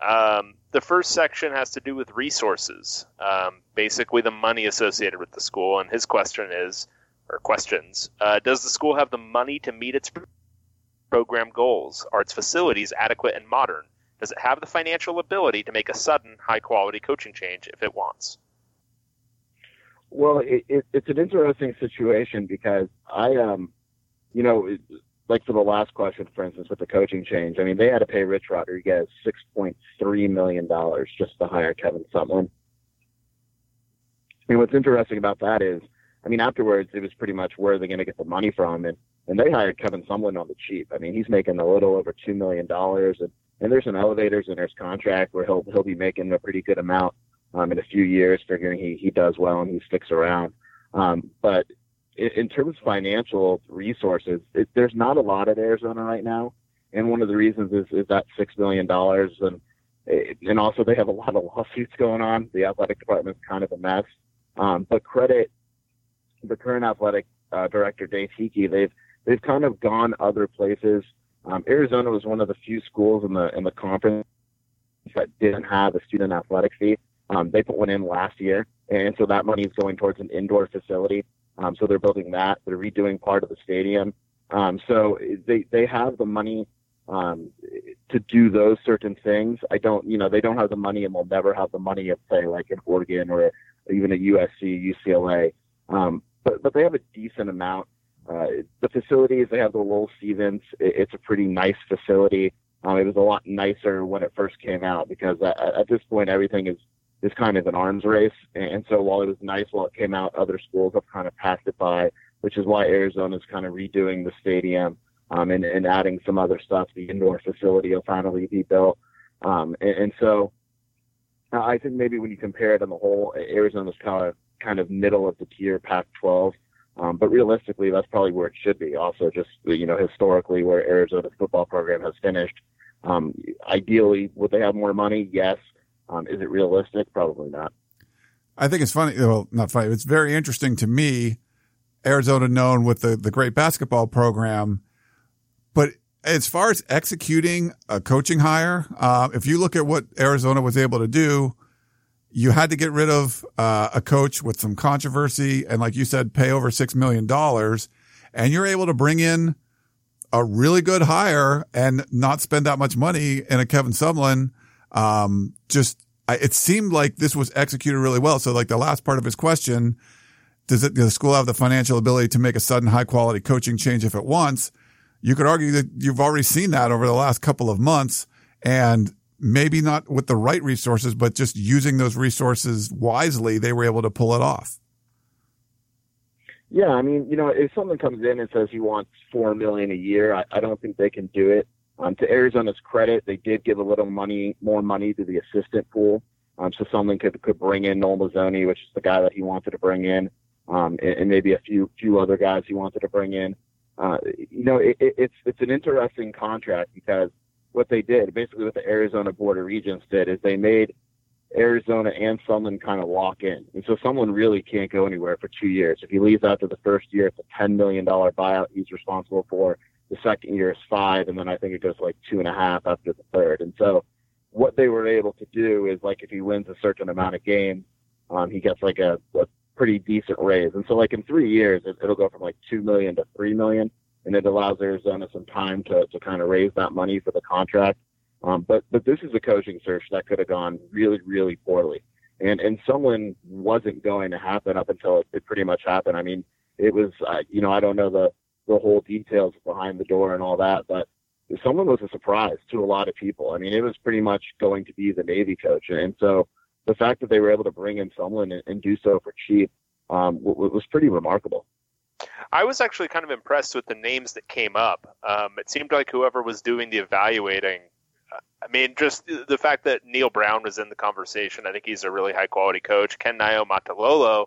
Um, the first section has to do with resources, um, basically the money associated with the school. And his question is, or questions, uh, does the school have the money to meet its program goals? Are its facilities adequate and modern? Does it have the financial ability to make a sudden, high quality coaching change if it wants? Well, it, it, it's an interesting situation because I, um, you know, like for the last question, for instance, with the coaching change, I mean, they had to pay Rich Rodriguez $6.3 million just to hire Kevin Sumlin. I mean, what's interesting about that is, I mean, afterwards, it was pretty much where are they going to get the money from? And, and they hired Kevin Sumlin on the cheap. I mean, he's making a little over $2 million. And, and there's some elevators in his contract where he'll, he'll be making a pretty good amount um, in a few years, figuring he, he does well and he sticks around. Um, but in, in terms of financial resources, it, there's not a lot at Arizona right now. And one of the reasons is, is that $6 million. And, and also they have a lot of lawsuits going on. The athletic department is kind of a mess. Um, but credit the current athletic uh, director, Dave Heeke. They've, they've kind of gone other places. Um, Arizona was one of the few schools in the, in the conference that didn't have a student athletic fee. Um, they put one in last year, and so that money is going towards an indoor facility. Um, so they're building that. They're redoing part of the stadium. Um, so they they have the money um, to do those certain things. I don't, you know, they don't have the money, and will never have the money of say like an Oregon or even a USC, UCLA. Um, but but they have a decent amount. Uh, the facilities they have the Lowell Stevens. It, it's a pretty nice facility. Um, it was a lot nicer when it first came out because at, at this point everything is is kind of an arms race. And so while it was nice while it came out, other schools have kind of passed it by, which is why Arizona is kind of redoing the stadium um, and, and adding some other stuff. The indoor facility will finally be built. Um, and, and so I think maybe when you compare it on the whole, Arizona's kind of kind of middle of the tier Pac-12. Um, but realistically, that's probably where it should be. Also, just you know, historically, where Arizona's football program has finished. Um, ideally, would they have more money? Yes. Um, is it realistic? Probably not. I think it's funny. Well, not funny. It's very interesting to me. Arizona known with the, the great basketball program, but as far as executing a coaching hire, uh, if you look at what Arizona was able to do, you had to get rid of uh, a coach with some controversy and, like you said, pay over six million dollars, and you're able to bring in a really good hire and not spend that much money in a Kevin Sumlin um, just, I, it seemed like this was executed really well. So like the last part of his question, does it, does the school have the financial ability to make a sudden high quality coaching change if it wants? You could argue that you've already seen that over the last couple of months and maybe not with the right resources, but just using those resources wisely, they were able to pull it off. Yeah, I mean, you know, if someone comes in and says he wants four million a year, I, I don't think they can do it. Um, to Arizona's credit, they did give a little money, more money to the assistant pool. Um, so someone could, could bring in Noel Mazzone, which is the guy that he wanted to bring in, um, and, and, maybe a few, few other guys he wanted to bring in. Uh, you know, it, it, it's, it's an interesting contract because what they did, basically what the Arizona Board of Regents did is they made Arizona and Sumlin kind of lock in. And so Sumlin really can't go anywhere for two years. If he leaves after the first year, it's a $10 million buyout he's responsible for. The second year is five, and then I think it goes like two and a half after the third. And so what they were able to do is like if he wins a certain amount of games, um, he gets like a, a pretty decent raise. And so like in three years, it, it'll go from like two million to three million, and it allows Arizona some time to to kind of raise that money for the contract. Um, but but this is a coaching search that could have gone really really poorly, and and Sumlin wasn't going to happen up until it, it pretty much happened. I mean, it was uh, you know I don't know the the whole details behind the door and all that. But Sumlin was a surprise to a lot of people. I mean, it was pretty much going to be the Navy coach, and so the fact that they were able to bring in Sumlin and, and do so for cheap um, w- was pretty remarkable. I was actually kind of impressed with the names that came up. Um, it seemed like whoever was doing the evaluating. I mean, just the fact that Neal Brown was in the conversation. I think he's a really high quality coach. Ken Niumatalolo,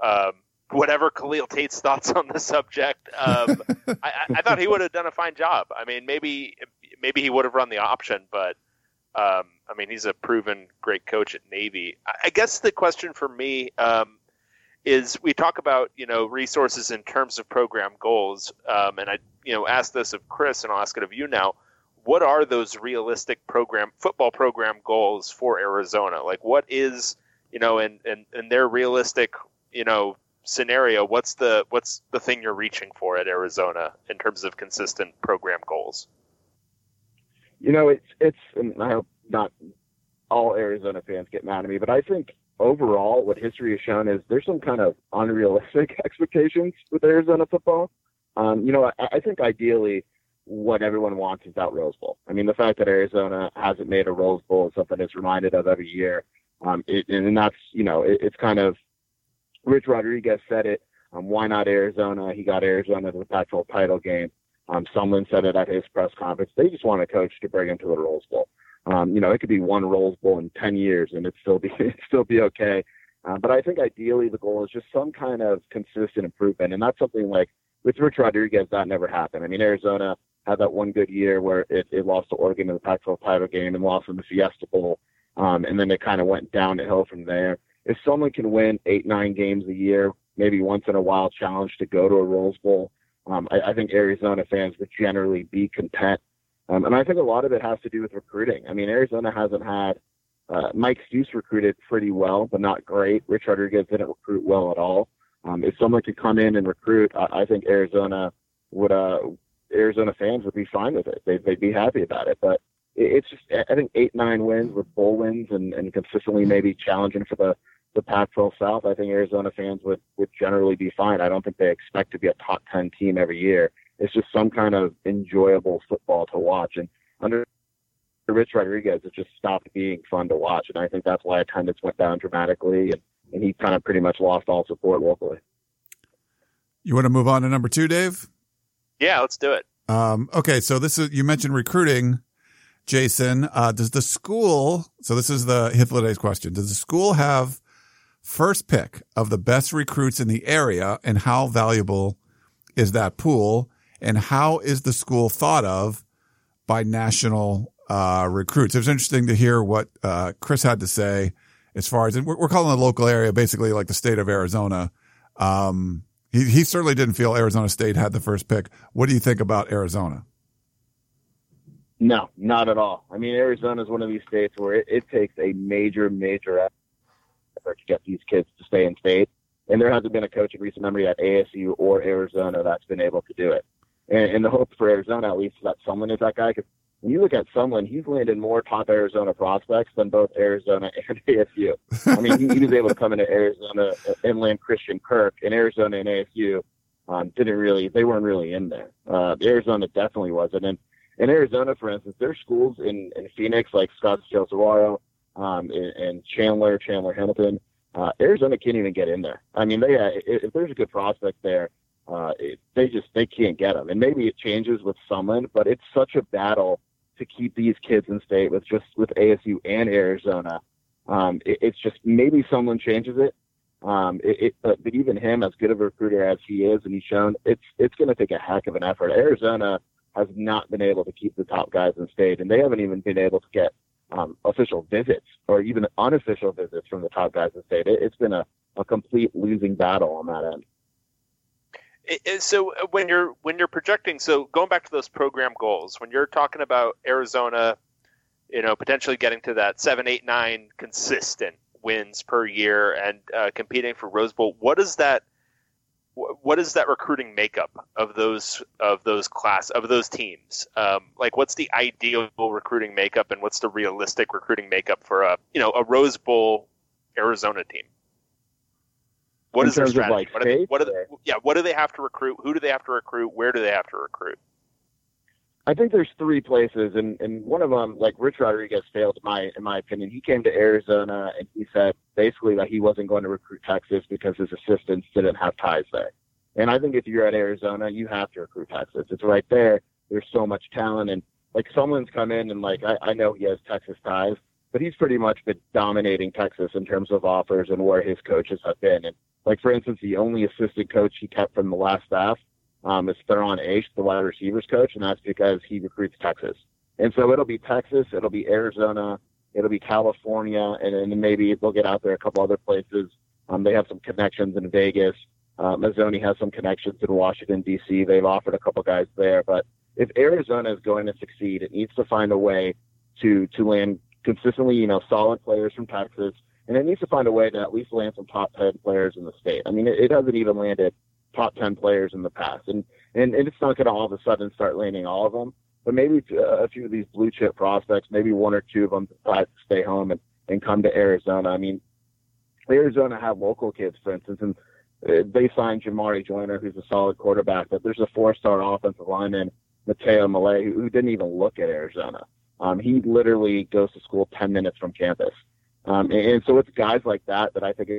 um, whatever Khalil Tate's thoughts on the subject. Um, I, I, thought he would have done a fine job. I mean, maybe maybe he would have run the option, but um, I mean, he's a proven great coach at Navy. I guess the question for me um, is: we talk about you know resources in terms of program goals, um, and I you know asked this of Chris, and I'll ask it of you now. what are those realistic program football program goals for Arizona? Like, what is you know, and in, in their realistic you know scenario, what's the what's the thing you're reaching for at Arizona in terms of consistent program goals? You know, it's it's and I hope not all Arizona fans get mad at me, but I think overall what history has shown is there's some kind of unrealistic expectations with Arizona football. Um, you know, I, I think ideally what everyone wants is that Rose Bowl. I mean, the fact that Arizona hasn't made a Rose Bowl is something it's reminded of every year. Um, it, and that's, you know, it, it's kind of, Rich Rodriguez said it. Um, why not Arizona? He got Arizona to the Pac-12 title game. Um, Sumlin said it at his press conference. They just want a coach to bring him to the Rose Bowl. Um, you know, it could be one Rose Bowl in 10 years and it'd still be, it'd still be okay. Uh, but I think ideally the goal is just some kind of consistent improvement. And that's something like with Rich Rodriguez, that never happened. I mean, Arizona had that one good year where it, it lost to Oregon in the Pac-12 title game and lost in the Fiesta Bowl. Um, and then it kind of went downhill from there. If someone can win eight, nine games a year, maybe once in a while challenge to go to a Rose Bowl, um, I, I think Arizona fans would generally be content. Um, and I think a lot of it has to do with recruiting. I mean, Arizona hasn't had uh, Mike Stoops recruited pretty well, but not great. Rich Rodriguez didn't recruit well at all. Um, if someone could come in and recruit, I, I think Arizona would uh, Arizona fans would be fine with it. They'd, they'd be happy about it. But it's just I think eight nine wins with bowl wins and, and consistently maybe challenging for the the Pac-12 South. I think Arizona fans would would generally be fine. I don't think they expect to be a top ten team every year. It's just some kind of enjoyable football to watch. And under Rich Rodriguez, it just stopped being fun to watch. And I think that's why attendance went down dramatically, and, and he kind of pretty much lost all support locally. You want to move on to number two, Dave? Yeah, let's do it. Um, okay, so this is you mentioned recruiting, Jason. Uh, does the school? So this is the Hithloday's question. Does the school have first pick of the best recruits in the area, and how valuable is that pool? And how is the school thought of by national uh, recruits? It was interesting to hear what uh, Chris had to say as far as and we're, we're calling the local area basically like the state of Arizona. Um, he, he certainly didn't feel Arizona State had the first pick. What do you think about Arizona? No, not at all. I mean, Arizona is one of these states where it, it takes a major, major effort to get these kids to stay in state. And there hasn't been a coach in recent memory at ASU or Arizona that's been able to do it. And, and the hope for Arizona, at least, is that Sumlin is that guy. Because when you look at Sumlin, he's landed more top Arizona prospects than both Arizona and ASU. I mean, he, he was able to come into Arizona and land Christian Kirk, and Arizona and ASU um, didn't really, they weren't really in there. Uh, Arizona definitely wasn't. And in Arizona, for instance, there's schools in, in Phoenix like Scottsdale Saguaro um, and, and Chandler, Chandler Hamilton. Uh, Arizona can't even get in there. I mean, they uh, if, there's a good prospect there, uh, it, they just they can't get them. And maybe it changes with Sumlin, but it's such a battle to keep these kids in state with just with ASU and Arizona. Um, it, it's just maybe Sumlin changes it. Um, it, it but, but even him, as good of a recruiter as he is, and he's shown, it's it's going to take a heck of an effort. Arizona has not been able to keep the top guys in state, and they haven't even been able to get um, official visits or even unofficial visits from the top guys in state. It, it's been a, a complete losing battle on that end. so uh, when you're when you're projecting, so going back to those program goals, when you're talking about Arizona, you know, potentially getting to that seven, eight, nine consistent wins per year and uh, competing for Rose Bowl, what does that what is that recruiting makeup of those of those class of those teams? Um, like, what's the ideal recruiting makeup, and what's the realistic recruiting makeup for a you know a Rose Bowl Arizona team? What In is their strategy? like, what, do they, what, do they, yeah, what do they have to recruit? Who do they have to recruit? Where do they have to recruit? I think there's three places, and, and one of them, like Rich Rodriguez, failed my in my opinion. He came to Arizona and he said basically that he wasn't going to recruit Texas because his assistants didn't have ties there. And I think if you're at Arizona, you have to recruit Texas. It's right there. There's so much talent, and like Sumlin's come in and like I, I know he has Texas ties, but he's pretty much been dominating Texas in terms of offers and where his coaches have been. And like for instance, the only assistant coach he kept from the last staff um, is Theron Aych, the wide receivers coach, and that's because he recruits Texas. And so it'll be Texas, it'll be Arizona, it'll be California, and then maybe they'll get out there a couple other places. Um, they have some connections in Vegas. Uh, Mazzone has some connections in Washington D.C. They've offered a couple guys there, but if Arizona is going to succeed, it needs to find a way to to land consistently, you know, solid players from Texas, and it needs to find a way to at least land some top ten players in the state. I mean, it, it hasn't even landed top ten players in the past, and and, and it's not going to all of a sudden start landing all of them, but maybe a few of these blue chip prospects, maybe one or two of them decide to stay home and and come to Arizona. I mean, Arizona have local kids, for instance, and uh, they signed Jamarye Joiner, who's a solid quarterback, but there's a four-star offensive lineman, Mateo Malay, who, who didn't even look at Arizona. Um, he literally goes to school 10 minutes from campus. Um, and, and so it's guys like that that I think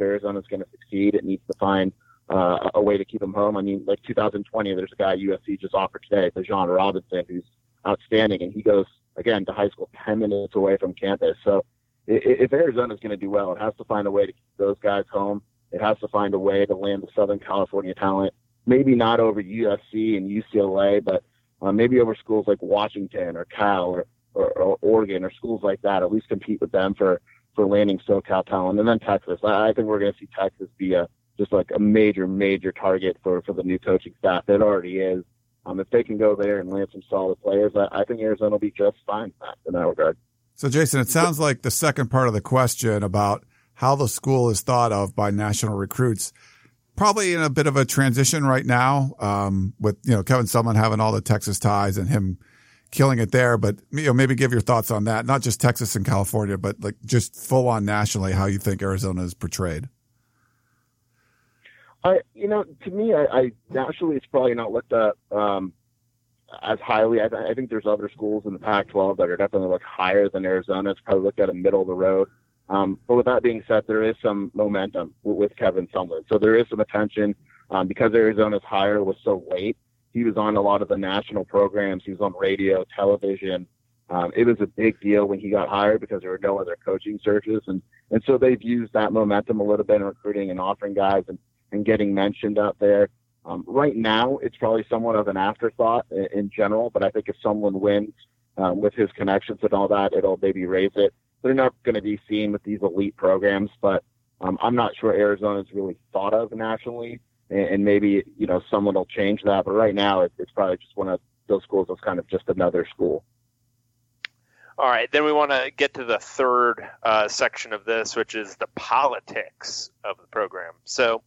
Arizona's going to succeed, it needs to find uh, a way to keep them home. I mean, like 2020, there's a guy USC just offered today, Bijan Robinson, who's outstanding, and he goes again to high school 10 minutes away from campus. So if Arizona's going to do well, it has to find a way to keep those guys home. It has to find a way to land the Southern California talent. Maybe not over USC and UCLA, but uh, maybe over schools like Washington or Cal or, or, or Oregon or schools like that. At least compete with them for for landing SoCal talent, and then Texas. I, I think we're going to see Texas be a just like a major major target for for the new coaching staff. It already is. Um, if they can go there and land some solid players, I, I think Arizona will be just fine in that regard. So, Jason, it sounds like the second part of the question about how the school is thought of by national recruits, probably in a bit of a transition right now, um, with, you know, Kevin Sumlin having all the Texas ties and him killing it there. But, you know, maybe give your thoughts on that, not just Texas and California, but like just full on nationally, how you think Arizona is portrayed. I, you know, to me, I, I naturally it's probably not looked at um, as highly. I, I think there's other schools in the Pac-12 that are definitely look higher than Arizona. It's probably looked at a middle of the road. Um, but with that being said, there is some momentum with Kevin Sumlin. So there is some attention um, because Arizona's hire was so late. He was on a lot of the national programs. He was on radio, television. Um, it was a big deal when he got hired because there were no other coaching searches, and and so they've used that momentum a little bit in recruiting and offering guys and and getting mentioned out there. Um, right now, it's probably somewhat of an afterthought in, in general, but I think if Sumlin wins um, with his connections and all that, it'll maybe raise it. They're not going to be seen with these elite programs, but um, I'm not sure Arizona's really thought of nationally, and, and maybe you know someone will change that. But right now, it, it's probably just one of those schools that's kind of just another school. All right, then we want to get to the third uh, section of this, which is the politics of the program. So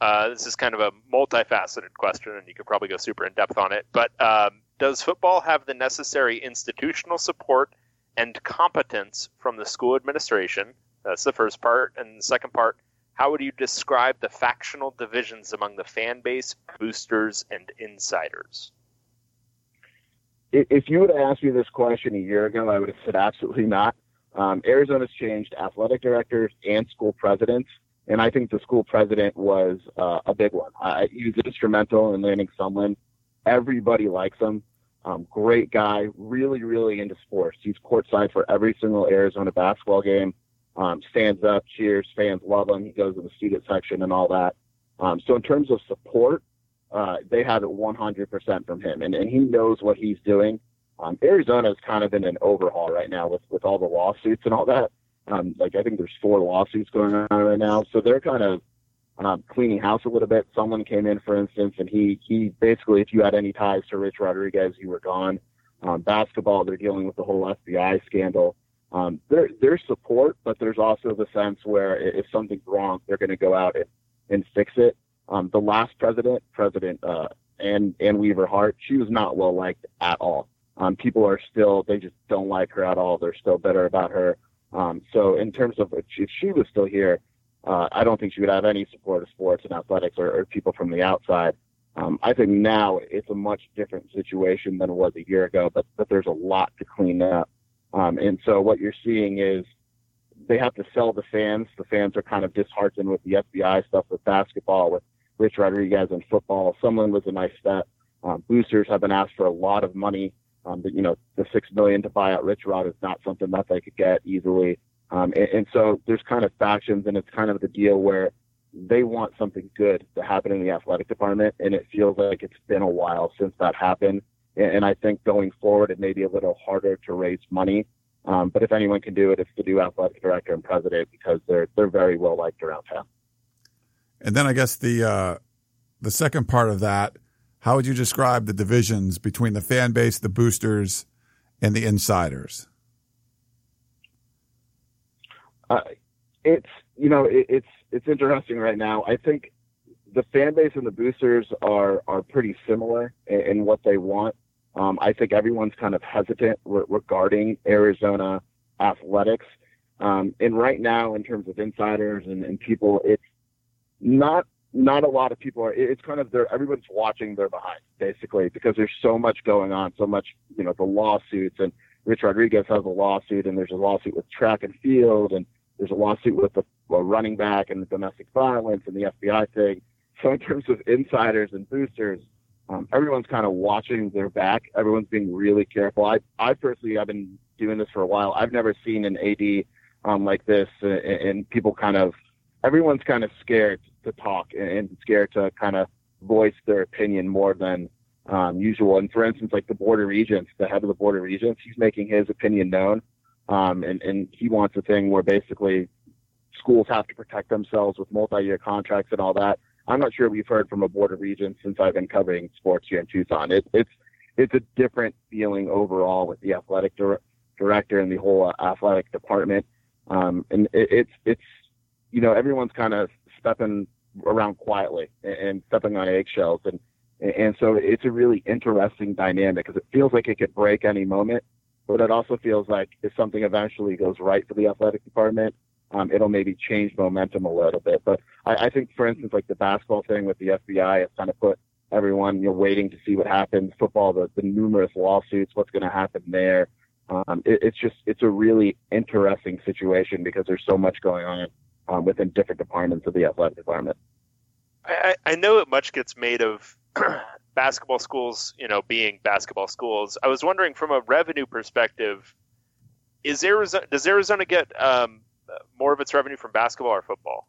uh, this is kind of a multifaceted question, and you could probably go super in depth on it. But um, does football have the necessary institutional support and competence from the school administration? That's the first part. And the second part, how would you describe the factional divisions among the fan base, boosters, and insiders? If you would have asked me this question a year ago, I would have said absolutely not. Um, Arizona's changed athletic directors and school presidents and I think the school president was uh, a big one. I, he was instrumental in landing Sumlin. Everybody likes him. Um, great guy, really, really into sports. He's courtside for every single Arizona basketball game. Um, stands up, cheers, fans love him. He goes in the student section and all that. Um, so in terms of support, uh, they have it 100% from him, and, and he knows what he's doing. Um, Arizona is kind of in an overhaul right now with, with all the lawsuits and all that. Um, like I think there's four lawsuits going on right now, so they're kind of um, cleaning house a little bit. Someone came in, for instance, and he he basically, if you had any ties to Rich Rodriguez, you were gone. Um, basketball, they're dealing with the whole FBI scandal. Um, there, there's support, but there's also the sense where if something's wrong, they're going to go out and, and fix it. Um, the last president, President uh, Ann, Ann Weaver Hart, she was not well liked at all. Um, people are still, they just don't like her at all. They're still bitter about her. Um, so in terms of if she was still here, uh, I don't think she would have any support of sports and athletics or, or people from the outside. Um, I think now it's a much different situation than it was a year ago, but, but there's a lot to clean up. Um, and so what you're seeing is they have to sell the fans. The fans are kind of disheartened with the FBI stuff with basketball, with Rich Rodriguez and football. Sumlin was a nice step. Um, boosters have been asked for a lot of money um, you know, the six million to buy out Rich Rod is not something that they could get easily. Um, and, and so there's kind of factions, and it's kind of the deal where they want something good to happen in the athletic department, and it feels like it's been a while since that happened. And, and I think going forward, it may be a little harder to raise money. Um, but if anyone can do it, it's the new athletic director and president because they're they're very well liked around town. And then I guess the uh, the second part of that how would you describe the divisions between the fan base, the boosters, and the insiders? Uh, it's you know it, it's it's interesting right now. I think the fan base and the boosters are are pretty similar in, in what they want. Um, I think everyone's kind of hesitant re- regarding Arizona athletics. Um, and right now, in terms of insiders and, and people, it's not not a lot of people are. It's kind of they're everyone's watching their behind basically because there's so much going on, so much you know the lawsuits and Rich Rodriguez has a lawsuit and there's a lawsuit with track and field and there's a lawsuit with the well, running back and the domestic violence and the FBI thing. So in terms of insiders and boosters, um, everyone's kind of watching their back. Everyone's being really careful. I, I personally, I've been doing this for a while. I've never seen an AD um, like this, uh, and people kind of, everyone's kind of scared to talk and scared to kind of voice their opinion more than um, usual. And for instance, like the Board of Regents, the head of the Board of Regents, he's making his opinion known. Um, and, and he wants a thing where basically schools have to protect themselves with multi-year contracts and all that. I'm not sure we've heard from a board of regents since I've been covering sports here in Tucson. It, it's it's a different feeling overall with the athletic dir- director and the whole uh, athletic department. Um, and it, it's it's you know everyone's kind of stepping around quietly and, and stepping on eggshells, and and so it's a really interesting dynamic because it feels like it could break any moment but it also feels like if something eventually goes right for the athletic department, um, it'll maybe change momentum a little bit. But I, I think, for instance, like the basketball thing with the FBI has kind of put everyone you know waiting to see what happens. Football, the, the numerous lawsuits, what's going to happen there. Um, it, it's just it's a really interesting situation because there's so much going on um, within different departments of the athletic department. I, I know it much gets made of basketball schools, you know, being basketball schools. I was wondering from a revenue perspective, is Arizona does Arizona get um, more of its revenue from basketball or football?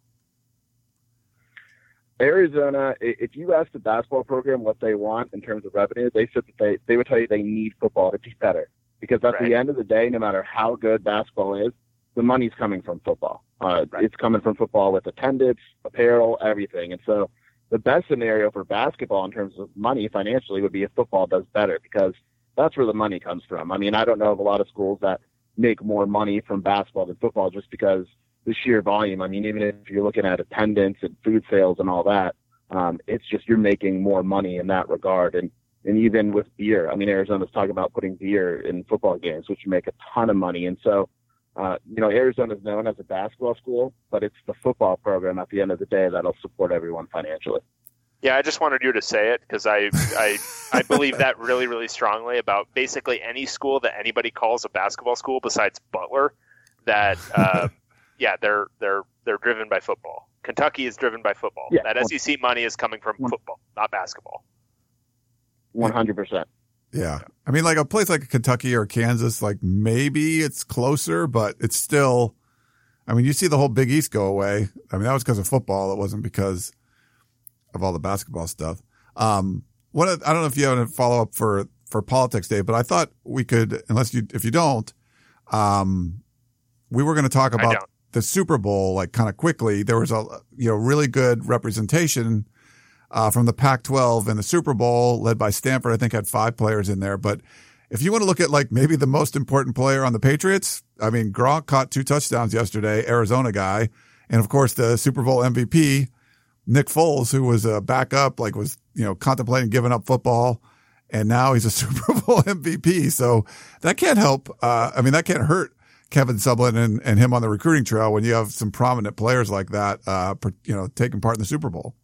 Arizona, if you ask the basketball program what they want in terms of revenue, they said that they, they would tell you they need football to be better. Because at right. the end of the day, no matter how good basketball is, the money's coming from football. Uh, right. It's coming from football with attendance, apparel, everything. And so the best scenario for basketball in terms of money financially would be if football does better because that's where the money comes from. I mean, I don't know of a lot of schools that make more money from basketball than football just because the sheer volume. I mean, even if you're looking at attendance and food sales and all that, um, it's just you're making more money in that regard. And and even with beer, I mean, Arizona's talking about putting beer in football games, which make a ton of money. And so uh, you know, Arizona is known as a basketball school, but it's the football program at the end of the day that'll support everyone financially. Yeah, I just wanted you to say it because I, I I believe that really really strongly about basically any school that anybody calls a basketball school besides Butler. That uh, yeah, they're they're they're driven by football. Kentucky is driven by football. Yeah, that SEC money is coming from football, not basketball. One hundred percent. Yeah. I mean, like a place like Kentucky or Kansas, like maybe it's closer, but it's still, I mean, you see the whole Big East go away. I mean, that was because of football. It wasn't because of all the basketball stuff. Um, what, I don't know if you have a follow up for, for politics day, but I thought we could, unless you, if you don't, um, we were going to talk about the Super Bowl, like kind of quickly. There was a, you know, really good representation uh, from the Pac-12 in the Super Bowl, led by Stanford. I think had five players in there. But if you want to look at like maybe the most important player on the Patriots, I mean, Gronk caught two touchdowns yesterday, Arizona guy, and of course the Super Bowl MVP, Nick Foles, who was a backup, like was you know contemplating giving up football. And now he's a Super Bowl MVP. So that can't help. Uh, I mean, that can't hurt Kevin Sumlin and, and him on the recruiting trail when you have some prominent players like that, uh, you know, taking part in the Super Bowl.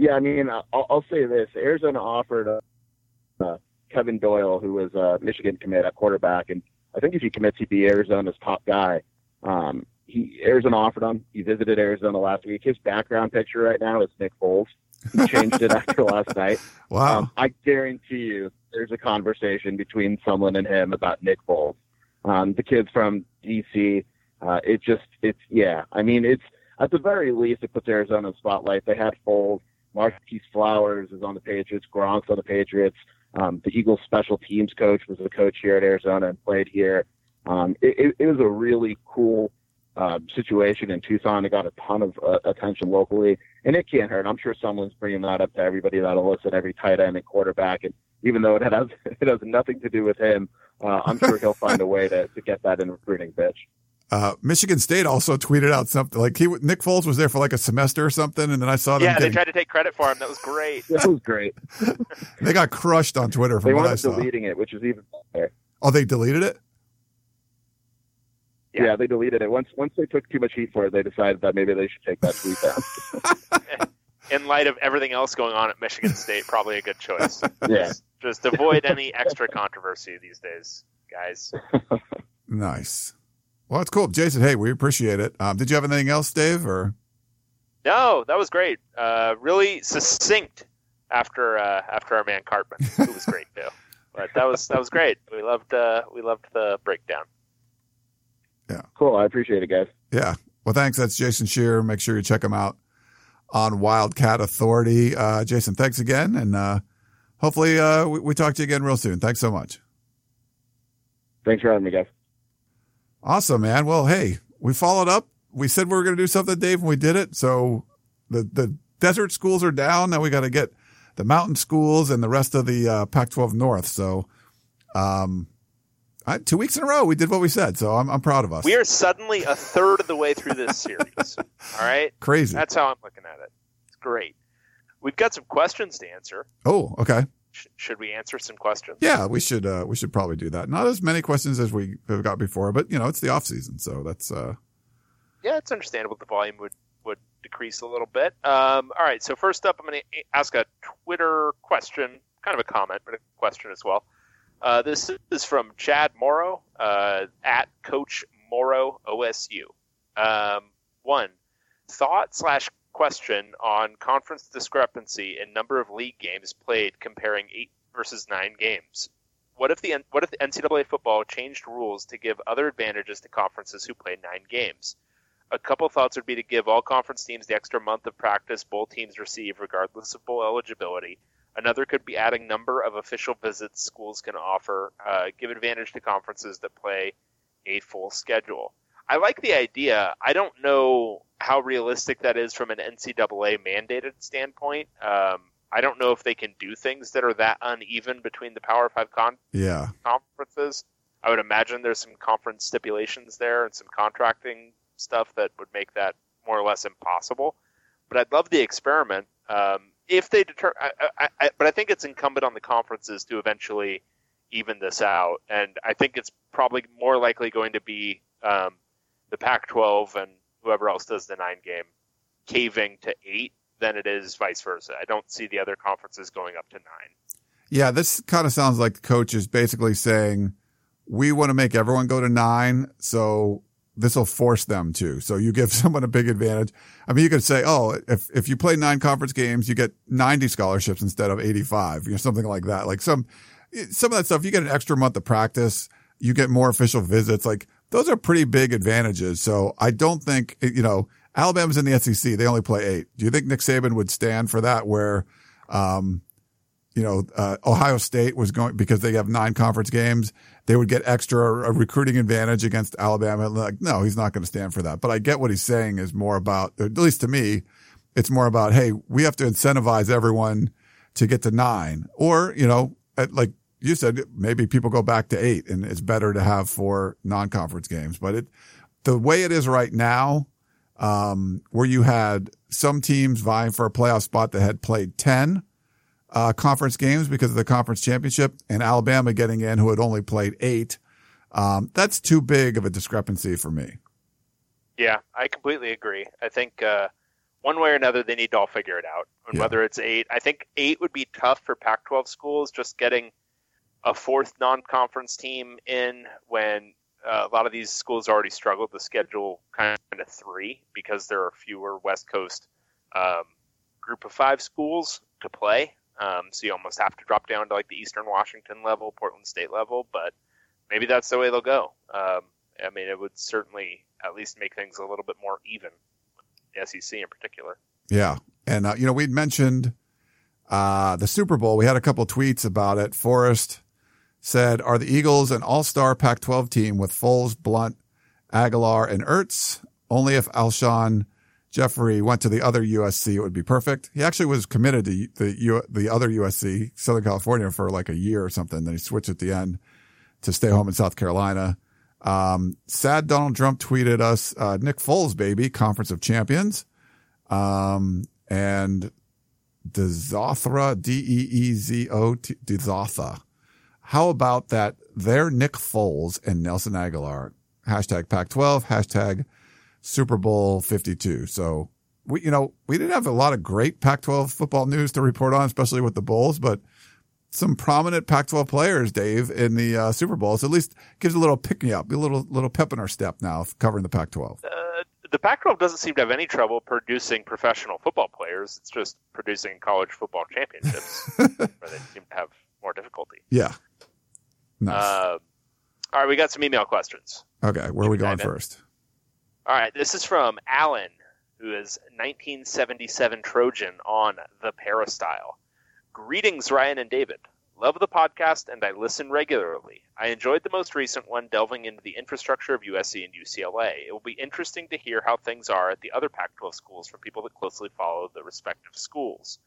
Yeah, I mean, I'll, I'll say this: Arizona offered uh, uh, Kevin Doyle, who was a Michigan commit at quarterback, and I think if he commits, he'd be Arizona's top guy. Um, he Arizona offered him. He visited Arizona last week. His background picture right now is Nick Foles. He changed it after last night. Wow! Um, I guarantee you, there's a conversation between someone and him about Nick Foles. Um, the kid's from DC. Uh, it just, it's yeah. I mean, it's at the very least, it puts Arizona in the spotlight. They had Foles. Marquis Flowers is on the Patriots. Gronk's on the Patriots. Um, the Eagles special teams coach was the coach here at Arizona and played here. Um, it, it, it was a really cool uh, situation in Tucson. It got a ton of uh, attention locally, and it can't hurt. I'm sure someone's bringing that up to everybody that'll listen, every tight end and quarterback. And even though it has it has nothing to do with him, uh, I'm sure he'll find a way to, to get that in recruiting pitch. Uh, Michigan State also tweeted out something like he Nick Foles was there for like a semester or something, and then I saw them. Yeah, they tried to take credit for him. That was great. That was great. they got crushed on Twitter They from what I wound up deleting it, which is even better. Oh, they deleted it. Yeah. Yeah. they deleted it. Once once they took too much heat for it, they decided that maybe they should take that tweet down. In light of everything else going on at Michigan State, probably a good choice. yeah. Just, just avoid any extra controversy these days, guys. Nice. Well, that's cool, Jason. Hey, we appreciate it. Um, did you have anything else, Dave? Or No, that was great. Uh, really succinct after uh, after our man Karpman, who was great too. But that was that was great. We loved uh, we loved the breakdown. Yeah. Cool. I appreciate it, guys. yeah. Well, thanks. That's Jason Scheer. Make sure you check him out on Wildcat Authority. Uh, Jason, thanks again, and uh, hopefully uh, we, we talk to you again real soon. Thanks so much. Thanks for having me, guys. Awesome, man. Well, hey, we followed up. We said we were going to do something, Dave, and we did it. So the the desert schools are down. Now we got to get the mountain schools and the rest of the uh, Pac-12 North. So, um, I, two weeks in a row, we did what we said. So I'm I'm proud of us. We are suddenly a third of the way through this series. All right, crazy. that's how I'm looking at it. It's great. We've got some questions to answer. oh, okay. Sh- should we answer some questions? Yeah, we should uh, we should probably do that. Not as many questions as we have got before, but you know, it's the off season, so that's uh, yeah, it's understandable the volume would, would decrease a little bit. Um, all right, so first up, I'm going to ask a Twitter question, kind of a comment, but a question as well. Uh, this is from Chad Morrow uh, at Coach Morrow OSU. Um, one thought slash question on conference discrepancy in number of league games played comparing eight versus nine games. What if the what if the NCAA football changed rules to give other advantages to conferences who play nine games? A couple thoughts would be to give all conference teams the extra month of practice both teams receive, regardless of bowl eligibility. Another could be adding number of official visits schools can offer, uh, give advantage to conferences that play a full schedule. I like the idea. I don't know how realistic that is from an NCAA mandated standpoint. Um, I don't know if they can do things that are that uneven between the Power Five con- yeah, conferences. I would imagine there's some conference stipulations there and some contracting stuff that would make that more or less impossible. But I'd love the experiment um, if they deter. I, I, I, but I think it's incumbent on the conferences to eventually even this out, and I think it's probably more likely going to be um, the Pac-12 and whoever else does the nine game caving to eight than it is vice versa. I don't see the other conferences going up to nine. yeah. This kind of sounds like the coach is basically saying we want to make everyone go to nine, so this will force them to. So you give someone a big advantage. I mean, you could say, oh, if if you play nine conference games, you get ninety scholarships instead of eighty five, you know, something like that. Like some some of that stuff, you get an extra month of practice, you get more official visits. Like those are pretty big advantages. So I don't think you know Alabama's in the SEC; they only play eight. Do you think Nick Saban would stand for that? Where um, you know, uh, Ohio State was going because they have nine conference games. They would get extra a recruiting advantage against Alabama. Like, no, he's not going to stand for that. But I get what he's saying is more about, at least to me, it's more about, hey, we have to incentivize everyone to get to nine, or you know, like you said, maybe people go back to eight, and it's better to have four non-conference games. But it, the way it is right now, um, where you had some teams vying for a playoff spot that had played ten uh, conference games because of the conference championship and Alabama getting in who had only played eight. Um, that's too big of a discrepancy for me. Yeah, I completely agree. I think uh, one way or another they need to all figure it out. And Yeah. Whether it's eight, I think eight would be tough for Pac-12 schools. Just getting a fourth non-conference team in when uh, a lot of these schools already struggled to schedule kind of three because there are fewer West Coast um, group of five schools to play. Um, so you almost have to drop down to like the Eastern Washington level, Portland State level. But maybe that's the way they'll go. Um, I mean, it would certainly at least make things a little bit more even, the SEC in particular. Yeah. And, uh, you know, we'd mentioned, uh, the Super Bowl. We had a couple tweets about it. Forrest said, are the Eagles an all-star Pac-12 team with Foles, Blount, Agholor, and Ertz. Only if Alshon Jeffery went to the other USC, it would be perfect. He actually was committed to the U, the other USC, Southern California, for like a year or something. Then he switched at the end to stay home in South Carolina. Um, sad Donald Trump tweeted us, uh, Nick Foles, baby, Conference of Champions. Um, and Dezothra, D-E-E-Z-O, Dezotha. How about that? They're Nick Foles and Nelson Agholor. Hashtag Pac-12, hashtag Super Bowl 52. So we, you know, we didn't have a lot of great Pac-12 football news to report on, especially with the Bulls, but some prominent Pac-12 players, Dave, in the uh, Super Bowl. So at least gives a little pick me up, a little little pep in our step now, covering the Pac-12. Uh, the Pac-12 doesn't seem to have any trouble producing professional football players. It's just producing college football championships where they seem to have more difficulty. Yeah. Nice. Uh, all right, we got some email questions. okay, where are we going first? All right, this is from Alan, who is 1977 Trojan on the Peristyle. Greetings, Ryan and David. Love the podcast and I listen regularly. I enjoyed the most recent one delving into the infrastructure of USC and UCLA. It will be interesting to hear how things are at the other Pac 12 schools from people that closely follow the respective schools.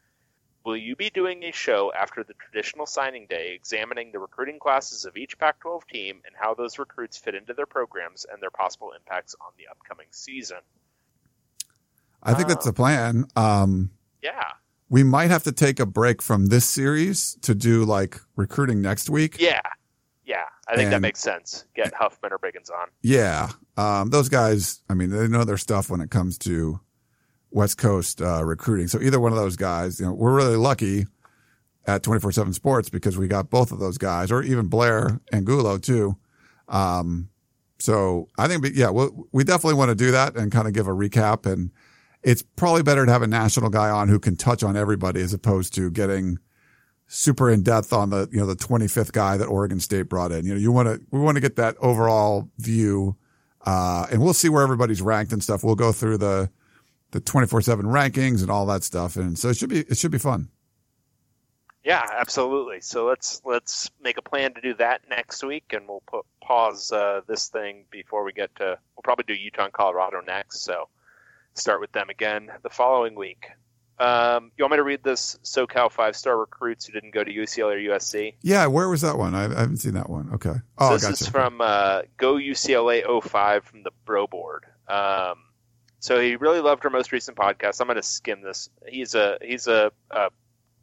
Will you be doing a show after the traditional signing day examining the recruiting classes of each Pac 12 team and how those recruits fit into their programs and their possible impacts on the upcoming season? I think that's the plan. Um, Yeah. we might have to take a break from this series to do like recruiting next week. Yeah. Yeah. I think that makes sense. Get Huffman or Biggins on. Yeah. Um, those guys, I mean, they know their stuff when it comes to West Coast uh, recruiting. So either one of those guys, you know, we're really lucky at 24 7 sports because we got both of those guys or even Blair Angulo too. Um, so I think, yeah, we we definitely want to do that and kind of give a recap. And it's probably better to have a national guy on who can touch on everybody as opposed to getting super in depth on the, you know, the 25th guy that Oregon State brought in. You know, you want to, we want to get that overall view. Uh, and we'll see where everybody's ranked and stuff. We'll go through the, the 24 seven rankings and all that stuff. And so it should be, it should be fun. Yeah, absolutely. So let's let's make a plan to do that next week, and we'll put pause uh, this thing before we get to. We'll probably do Utah and Colorado next. So start with them again the following week. Um, you want me to read this SoCal five star recruits who didn't go to UCLA or USC? Yeah. Where was that one? I, I haven't seen that one. Okay. Oh, So this gotcha. is from uh, Go UCLA 05 from the Bro Board. Um, so he really loved our most recent podcast. I'm going to skim this. He's a he's a, a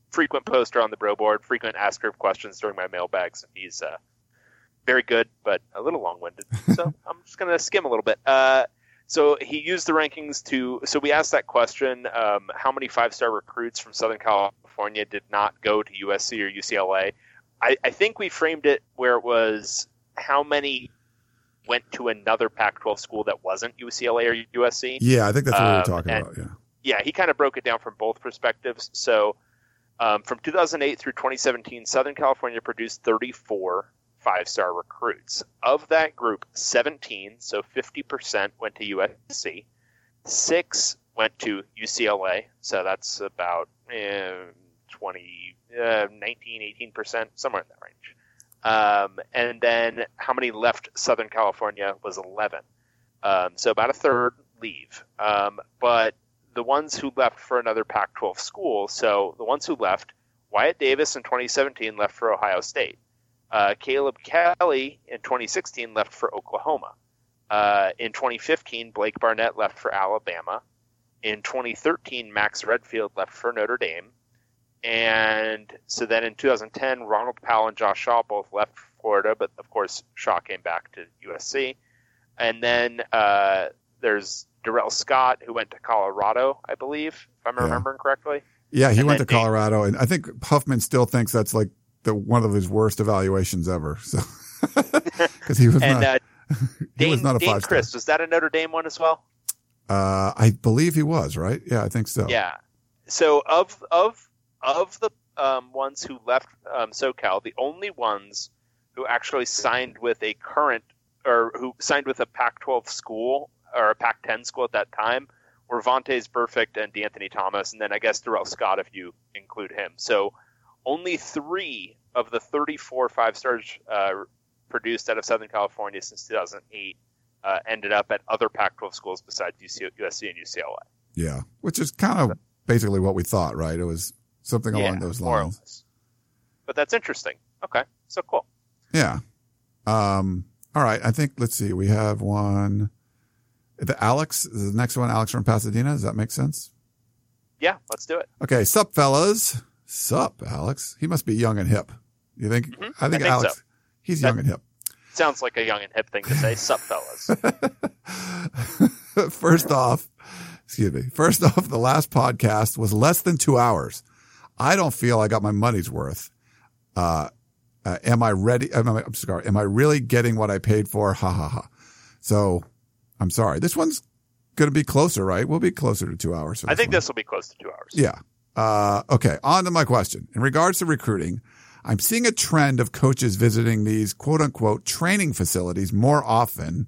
frequent poster on the Bro Board, frequent asker of questions during my mailbags. He's uh, very good, but a little long winded. So I'm just going to skim a little bit. Uh, so he used the rankings to. So we asked that question: um, How many five star recruits from Southern California did not go to USC or UCLA? I, I think we framed it where it was how many went to another Pac-12 school that wasn't UCLA or USC. yeah. I think that's what we were Um, talking and- about. Yeah. Yeah, he kind of broke it down from both perspectives. So um, from 2008 through 2017, Southern California produced 34 five-star recruits. Of that group, 17, so 50%, went to USC. Six went to UCLA, so that's about eh, 20, uh, 19, 18%, somewhere in that range. Um, and then how many left Southern California was 11. Um, so about a third leave. Um, but the ones who left for another Pac 12 school, so the ones who left, Wyatt Davis in 2017 left for Ohio State. Uh, Caleb Kelly in 2016 left for Oklahoma. Uh, in 2015, Blake Barnett left for Alabama. In 2013, Max Redfield left for Notre Dame. And so then in 2010, Ronald Powell and Josh Shaw both left Florida, but of course, Shaw came back to USC. And then uh, there's Darrell Scott, who went to Colorado, I believe, if I'm Yeah. remembering correctly. Yeah. He And went to Colorado and I think Huffman still thinks that's like the, one of his worst evaluations ever. So, cause he was And not, uh, he Dane, was not a Dane five. Chris, was that a Notre Dame one as well? Uh, I believe he was, right? Yeah, I think so. Yeah. So of of of the um, ones who left um, SoCal, the only ones who actually signed with a current or who signed with a Pac-12 school or a Pac-10 school at that time were Vontaze Burfict and De'Anthony Thomas, and then I guess Darrell Scott if you include him. So only three of the 34 five stars uh, produced out of Southern California since 2008 uh, ended up at other Pac-12 schools besides USC and UCLA. Yeah, which is kind of basically what we thought, right? It was something yeah, along those lines. But that's interesting. Okay, so cool. Yeah. Um, all right. I think, let's see. We have one. The Alex, is the next one, Alex from Pasadena. Does that make sense? Yeah, let's do it. Okay. Sup, fellas. Sup, Alex. He must be young and hip. You think? Mhm. I think I think Alex, so. he's That- young and hip. Sounds like a young and hip thing to say. Sup, fellas. First off, excuse me. First off, the last podcast was less than two hours. I don't feel I got my money's worth. Uh, uh, am I ready? Am I, I'm sorry. Am I really getting what I paid for? Ha ha ha. So I'm sorry. This one's going to be closer, right? We'll be closer to two hours. I think one. this will be close to two hours. Yeah. Uh, okay. On to my question. In regards to recruiting, I'm seeing a trend of coaches visiting these quote unquote training facilities more often,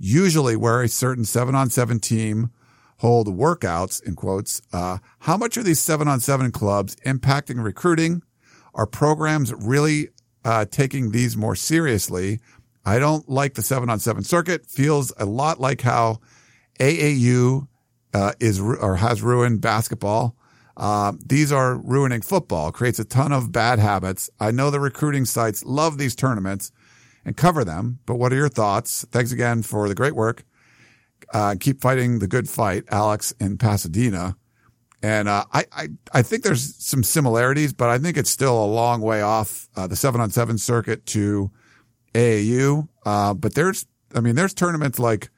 usually where a certain seven on seven team hold workouts in quotes. Uh, how much are these seven on seven clubs impacting recruiting? Are programs really, uh, taking these more seriously? I don't like the seven on seven circuit. Feels a lot like how AAU, uh, is, or has ruined basketball. Uh, these are ruining football, creates a ton of bad habits. I know the recruiting sites love these tournaments and cover them, but what are your thoughts? Thanks again for the great work. Uh, keep fighting the good fight, Alex in Pasadena. And, uh, I, I, I think there's some similarities, but I think it's still a long way off, uh, the seven on seven circuit to AAU. Uh, but there's, I mean, there's tournaments like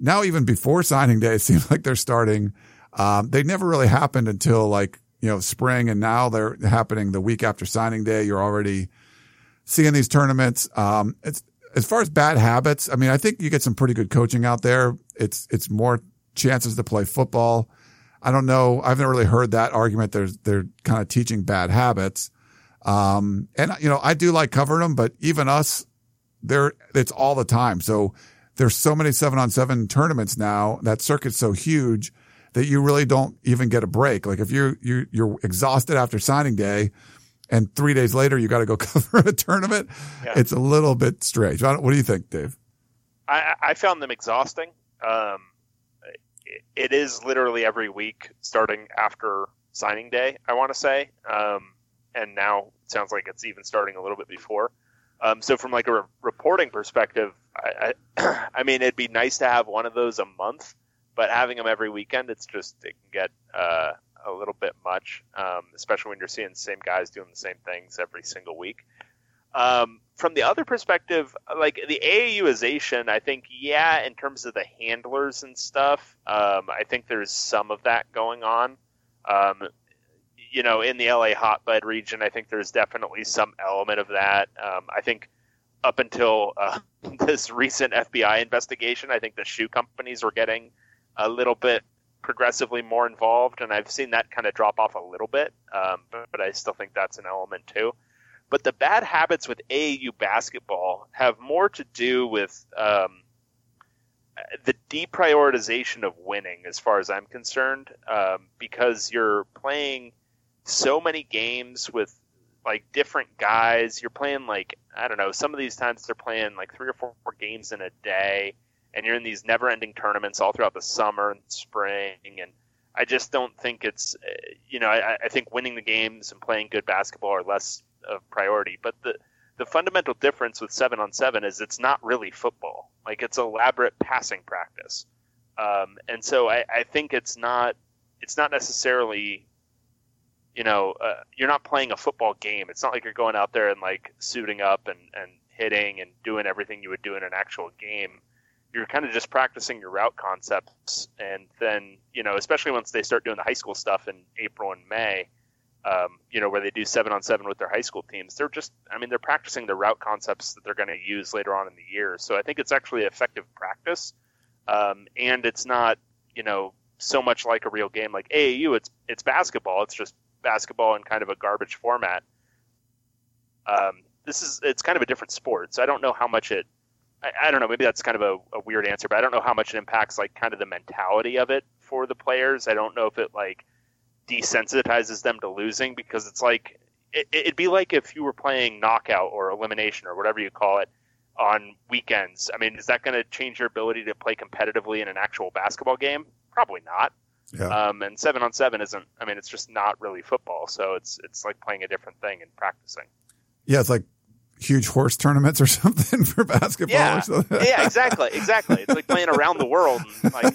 now, even before signing day, it seems like they're starting. Um, they never really happened until like, you know, spring and now they're happening the week after signing day. You're already seeing these tournaments. Um, it's, as far as bad habits, I mean, I think you get some pretty good coaching out there. It's, it's more chances to play football. I don't know. I've never really heard that argument. There's, they're kind of teaching bad habits. Um, and you know, I do like covering them, but even us, there, it's all the time. So there's so many seven on seven tournaments now. That circuit's so huge that you really don't even get a break. Like if you're, you, you're exhausted after signing day and three days later you got to go cover a tournament, Yeah. it's a little bit strange. What do you think, Dave? I, I found them exhausting. Um, it, is literally every week starting after signing day, I want to say. Um, and now it sounds like it's even starting a little bit before. Um, so from like a re- reporting perspective, I, I, I mean, it'd be nice to have one of those a month, but having them every weekend, it's just, it can get, uh, a little bit much, um, especially when you're seeing the same guys doing the same things every single week. Um, from the other perspective, like the AAUization, I think, yeah, in terms of the handlers and stuff, um, I think there's some of that going on. Um, you know, in the LA hotbed region, I think there's definitely some element of that. Um, I think up until uh, this recent FBI investigation, I think the shoe companies were getting a little bit progressively more involved, and I've seen that kind of drop off a little bit, um, but, but I still think that's an element too. But the bad habits with AAU basketball have more to do with um, the deprioritization of winning, as far as I'm concerned, um, because you're playing so many games with like different guys. You're playing like I don't know. Some of these times they're playing like three or four games in a day, and you're in these never-ending tournaments all throughout the summer and spring. And I just don't think it's uh, you know I, I think winning the games and playing good basketball are less of priority. But the the fundamental difference with seven on seven is it's not really football. Like it's elaborate passing practice, um, and so I, I think it's not it's not necessarily you know uh, you're not playing a football game. It's not like you're going out there and like suiting up and and hitting and doing everything you would do in an actual game. You're kind of just practicing your route concepts, and then you know, especially once they start doing the high school stuff in April and May, um, you know, where they do seven on seven with their high school teams. They're just, I mean, they're practicing the route concepts that they're going to use later on in the year. So I think it's actually effective practice, um, and it's not, you know, so much like a real game like AAU. It's it's basketball. It's just basketball in kind of a garbage format. Um, this is it's kind of a different sport, so I don't know how much it. I, I don't know. Maybe that's kind of a, a weird answer, but I don't know how much it impacts like kind of the mentality of it for the players. I don't know if it like desensitizes them to losing because it's like it, it'd be like if you were playing knockout or elimination or whatever you call it on weekends. I mean, is that going to change your ability to play competitively in an actual basketball game? Probably not. Yeah. Um, and seven on seven isn't. I mean, it's just not really football. So it's it's like playing a different thing and practicing. Yeah, it's like huge horse tournaments or something for basketball. Yeah, or something. yeah, exactly, exactly. It's like playing around the world. And like,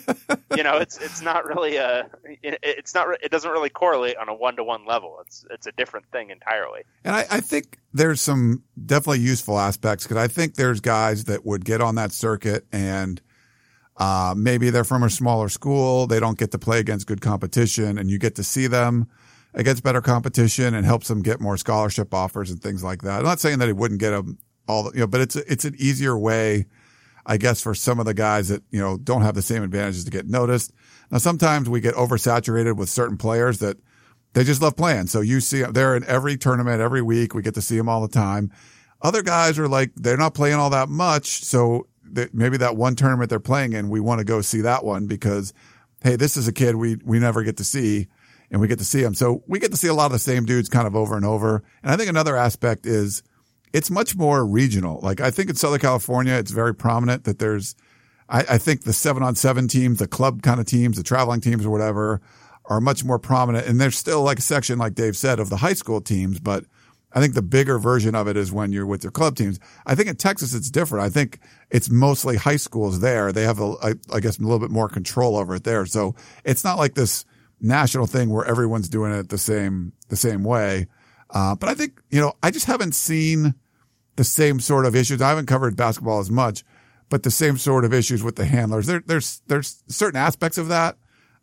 you know, it's it's not really a, it, it's not, it doesn't really correlate on a one to one level. It's it's a different thing entirely. And I, I think there's some definitely useful aspects because I think there's guys that would get on that circuit and uh, maybe they're from a smaller school. They don't get to play against good competition and you get to see them against better competition and helps them get more scholarship offers and things like that. I'm not saying that he wouldn't get them all, you know, but it's, it's an easier way, I guess, for some of the guys that, you know, don't have the same advantages to get noticed. Now, sometimes we get oversaturated with certain players that they just love playing. So you see they're in every tournament every week. We get to see them all the time. Other guys are like, they're not playing all that much. So that maybe that one tournament they're playing in, we want to go see that one because, hey, this is a kid we, we never get to see and we get to see them. So we get to see a lot of the same dudes kind of over and over. And I think another aspect is it's much more regional. Like I think in Southern California, it's very prominent that there's, I, I think the seven on seven teams, the club kind of teams, the traveling teams or whatever are much more prominent. And there's still like a section, like Dave said, of the high school teams, but I think the bigger version of it is when you're with your club teams. I think in Texas, it's different. I think it's mostly high schools there. They have, a, I, I guess, a little bit more control over it there. So it's not like this national thing where everyone's doing it the same, the same way. Uh, but I think, you know, I just haven't seen the same sort of issues. I haven't covered basketball as much, but the same sort of issues with the handlers. There, there's, there's certain aspects of that.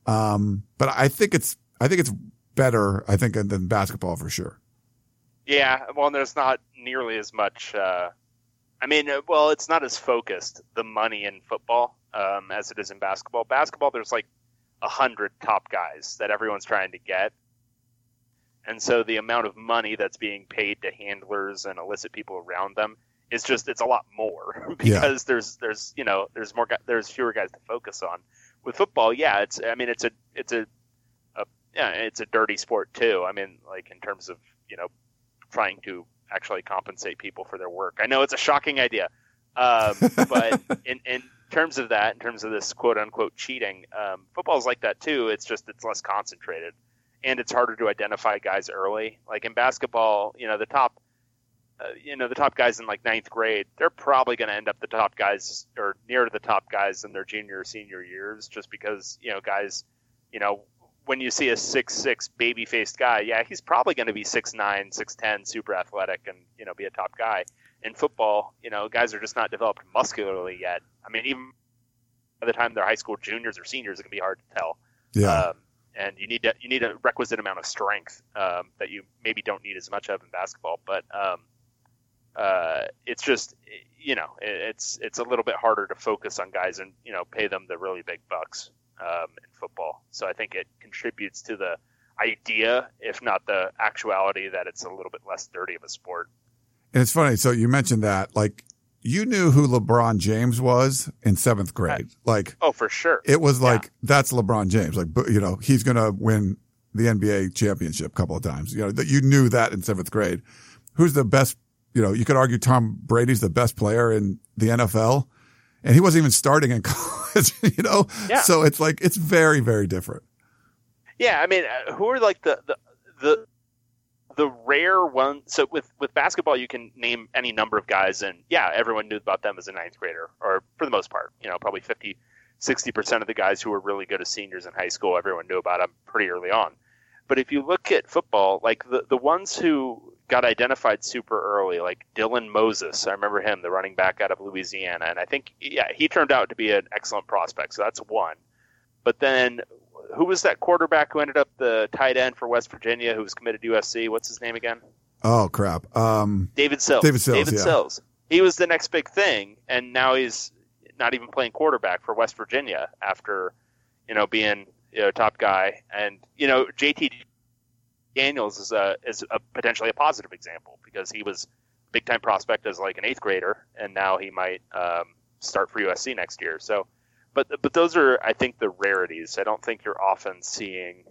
Um, but I think it's, I think it's better, I think, than basketball for sure. Yeah, well, there's not nearly as much. Uh, I mean, well, it's not as focused the money in football um, as it is in basketball. Basketball, there's like a hundred top guys that everyone's trying to get, and so the amount of money that's being paid to handlers and illicit people around them is just it's a lot more because there's there's you know there's more there's fewer guys to focus on. With football, yeah, it's I mean it's a it's a, a yeah it's a dirty sport too. I mean like in terms of you know trying to actually compensate people for their work. I know it's a shocking idea, um, but in, in terms of that, in terms of this quote unquote cheating, um, football's like that too. It's just it's less concentrated, and it's harder to identify guys early. Like in basketball, you know the top, uh, you know the top guys in like ninth grade, they're probably going to end up the top guys or near the top guys in their junior or senior years, just because you know guys, you know when you see a six six baby faced guy, yeah, he's probably going to be six nine, six ten, super athletic, and you know be a top guy. In football, you know, guys are just not developed muscularly yet. I mean, even by the time they're high school juniors or seniors, it can be hard to tell. Yeah. Um, and you need to, you need a requisite amount of strength um, that you maybe don't need as much of in basketball. But um, uh, it's just you know it's it's a little bit harder to focus on guys and you know pay them the really big bucks um, in football. So I think it contributes to the idea, if not the actuality, that it's a little bit less dirty of a sport. And it's funny. So you mentioned that, like, you knew who LeBron James was in seventh grade. Like, Oh, for sure. it was like, that's LeBron James. Like, you know, he's going to win the NBA championship a couple of times. You know, that you knew that in seventh grade. Who's the best? You know, you could argue Tom Brady's the best player in the NFL and he wasn't even starting in college, you know? Yeah. So it's like, it's very, very different. Yeah, I mean, uh, who are like the the the the rare ones? So with with basketball, you can name any number of guys, and yeah, everyone knew about them as a ninth grader, or for the most part, you know, probably 50, 60 percent of the guys who were really good as seniors in high school, everyone knew about them pretty early on. But if you look at football, like the the ones who got identified super early, like Dylan Moses, I remember him, the running back out of Louisiana, and I think yeah, he turned out to be an excellent prospect, so that's one. But then who was that quarterback who ended up the tight end for West Virginia who was committed to USC? What's his name again? Oh, crap. Um, David Sills. David Sills, David yeah. Sills. He was the next big thing, and now he's not even playing quarterback for West Virginia after, you know, being you know, top guy. And you know, JT Daniels is a is a potentially a positive example because he was big time prospect as like an eighth grader, and now he might um, start for USC next year. So, but but those are I think the rarities. I don't think you're often seeing,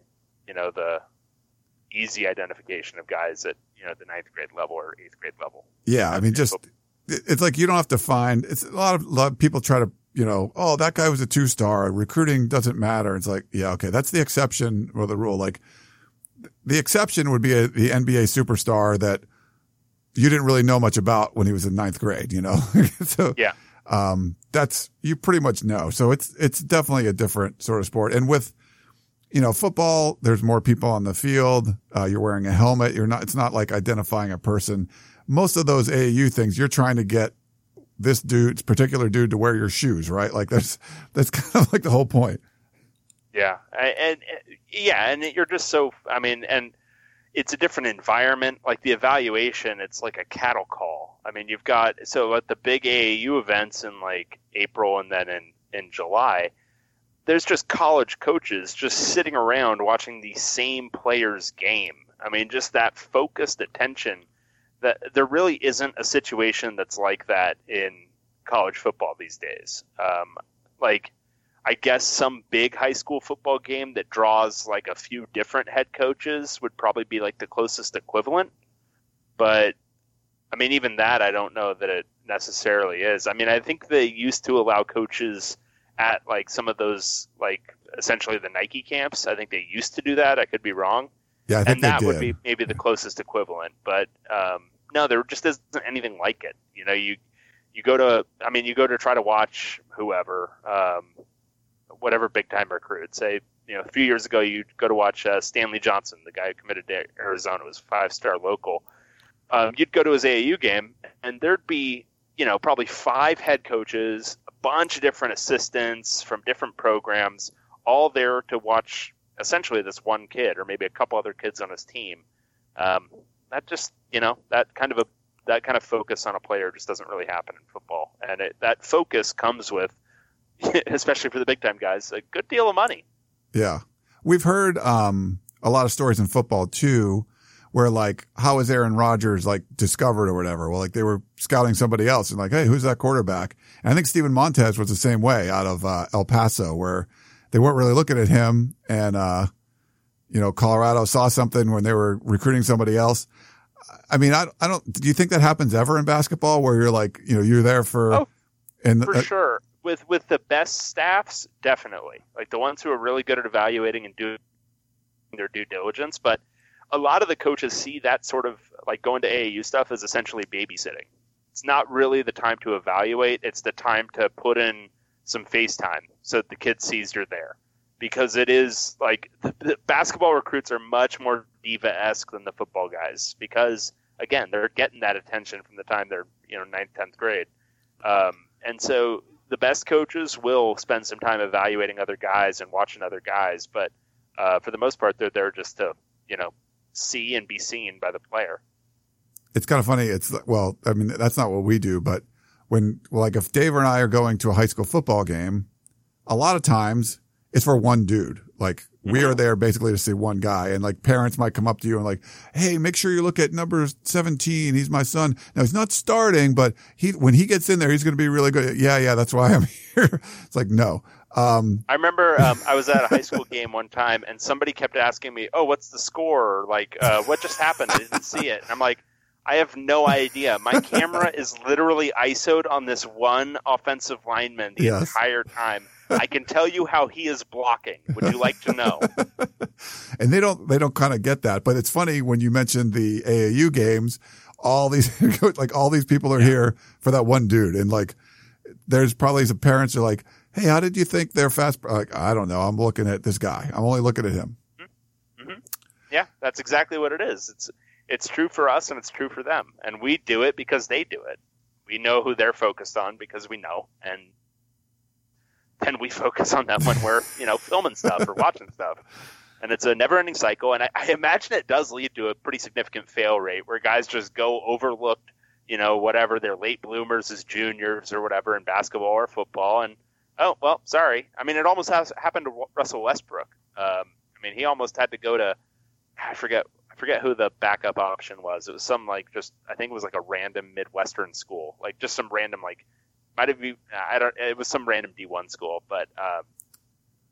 you know, the easy identification of guys at you know the ninth grade level or eighth grade level. yeah. I mean, just, it's like you don't have to find. It's a lot of, a lot of people try to you know, oh, that guy was a two star. Recruiting doesn't matter. It's like, yeah, okay, that's the exception or the rule. Like the exception would be a, the NBA superstar that you didn't really know much about when he was in ninth grade, you know? so, Yeah. Um, that's, you pretty much know. So it's, it's definitely a different sort of sport. And with, you know, football, there's more people on the field. Uh, you're wearing a helmet. You're not, it's not like identifying a person. Most of those AAU things, you're trying to get this dude's particular dude to wear your shoes, right? Like that's, that's kind of like the whole point. Yeah, and, and yeah, and you're just so. I mean, and it's a different environment. Like the evaluation, it's like a cattle call. I mean, you've got so at the big AAU events in like April and then in in July, there's just college coaches just sitting around watching the same players game. I mean, just that focused attention. That there really isn't a situation that's like that in college football these days. Um, like I guess some big high school football game that draws like a few different head coaches would probably be like the closest equivalent. But I mean, even that, I don't know that it necessarily is. I mean, I think they used to allow coaches at like some of those, like essentially the Nike camps. I think they used to do that. I could be wrong. Yeah, I think and that would be maybe the closest equivalent. But um, no, there just isn't anything like it. You know, you you go to, I mean, you go to try to watch whoever, um, whatever big time recruit. Say, you know, a few years ago, you go to watch uh, Stanley Johnson, the guy who committed to Arizona, was five star local. Um, you'd go to his AAU game, and there'd be, you know, probably five head coaches, a bunch of different assistants from different programs, all there to watch essentially this one kid or maybe a couple other kids on his team. Um, that just, you know, that kind of a that kind of focus on a player just doesn't really happen in football, and it, that focus comes with, especially for the big time guys, a good deal of money. Yeah. We've heard um, a lot of stories in football too, where like, how is Aaron Rodgers like discovered or whatever? Well, like they were scouting somebody else and like, hey, who's that quarterback? And I think Steven Montez was the same way out of uh, El Paso, where they weren't really looking at him, and uh, you know, Colorado saw something when they were recruiting somebody else. I mean, I, I don't. Do you think that happens ever in basketball, where you're like, you know, you're there for, Oh, and For uh, sure, with with the best staffs, definitely, like the ones who are really good at evaluating and doing their due diligence. But a lot of the coaches see that sort of like going to AAU stuff as essentially babysitting. It's not really the time to evaluate; it's the time to put in some FaceTime so that the kid sees you're there. Because it is like the, the basketball recruits are much more diva esque than the football guys. Because again, they're getting that attention from the time they're you know ninth, tenth grade. Um, and so the best coaches will spend some time evaluating other guys and watching other guys, but uh, for the most part, they're there just to you know see and be seen by the player. it's kind of funny. It's well, I mean, that's not what we do, but when like if Dave and I are going to a high school football game, a lot of times it's for one dude. Like we are there basically to see one guy, and like parents might come up to you and like, hey, make sure you look at number seventeen. He's my son. Now he's not starting, but he when he gets in there, he's going to be really good. Yeah, yeah, that's why I'm here. It's like no. Um, I remember um, I was at a high school game one time, and somebody kept asking me, "Oh, what's the score? Like, uh, what just happened? I didn't see it." And I'm like, "I have no idea. My camera is literally ISO'd on this one offensive lineman the Yes. entire time. I can tell you how he is blocking. Would you like to know?" and they don't they don't kind of get that. But it's funny when you mentioned the AAU games, all these like all these people are here for that one dude, and like there's probably some parents are like, hey, how did you think they're fast? Like I don't know, I'm looking at this guy. I'm only looking at him. Mm-hmm. Mm-hmm. Yeah, that's exactly what it is. It's it's true for us and it's true for them, and we do it because they do it. We know who they're focused on because we know, and then we focus on them when we're you know filming stuff or watching stuff. And it's a never-ending cycle, and I, I imagine it does lead to a pretty significant fail rate where guys just go overlooked, you know, whatever they're late bloomers as juniors or whatever in basketball or football, and oh well, sorry. I mean, it almost has happened to Russell Westbrook. Um, I mean, he almost had to go to I forget I forget who the backup option was. It was some like just I think it was like a random Midwestern school, like just some random like might have been I don't it was some random D1 school, but um,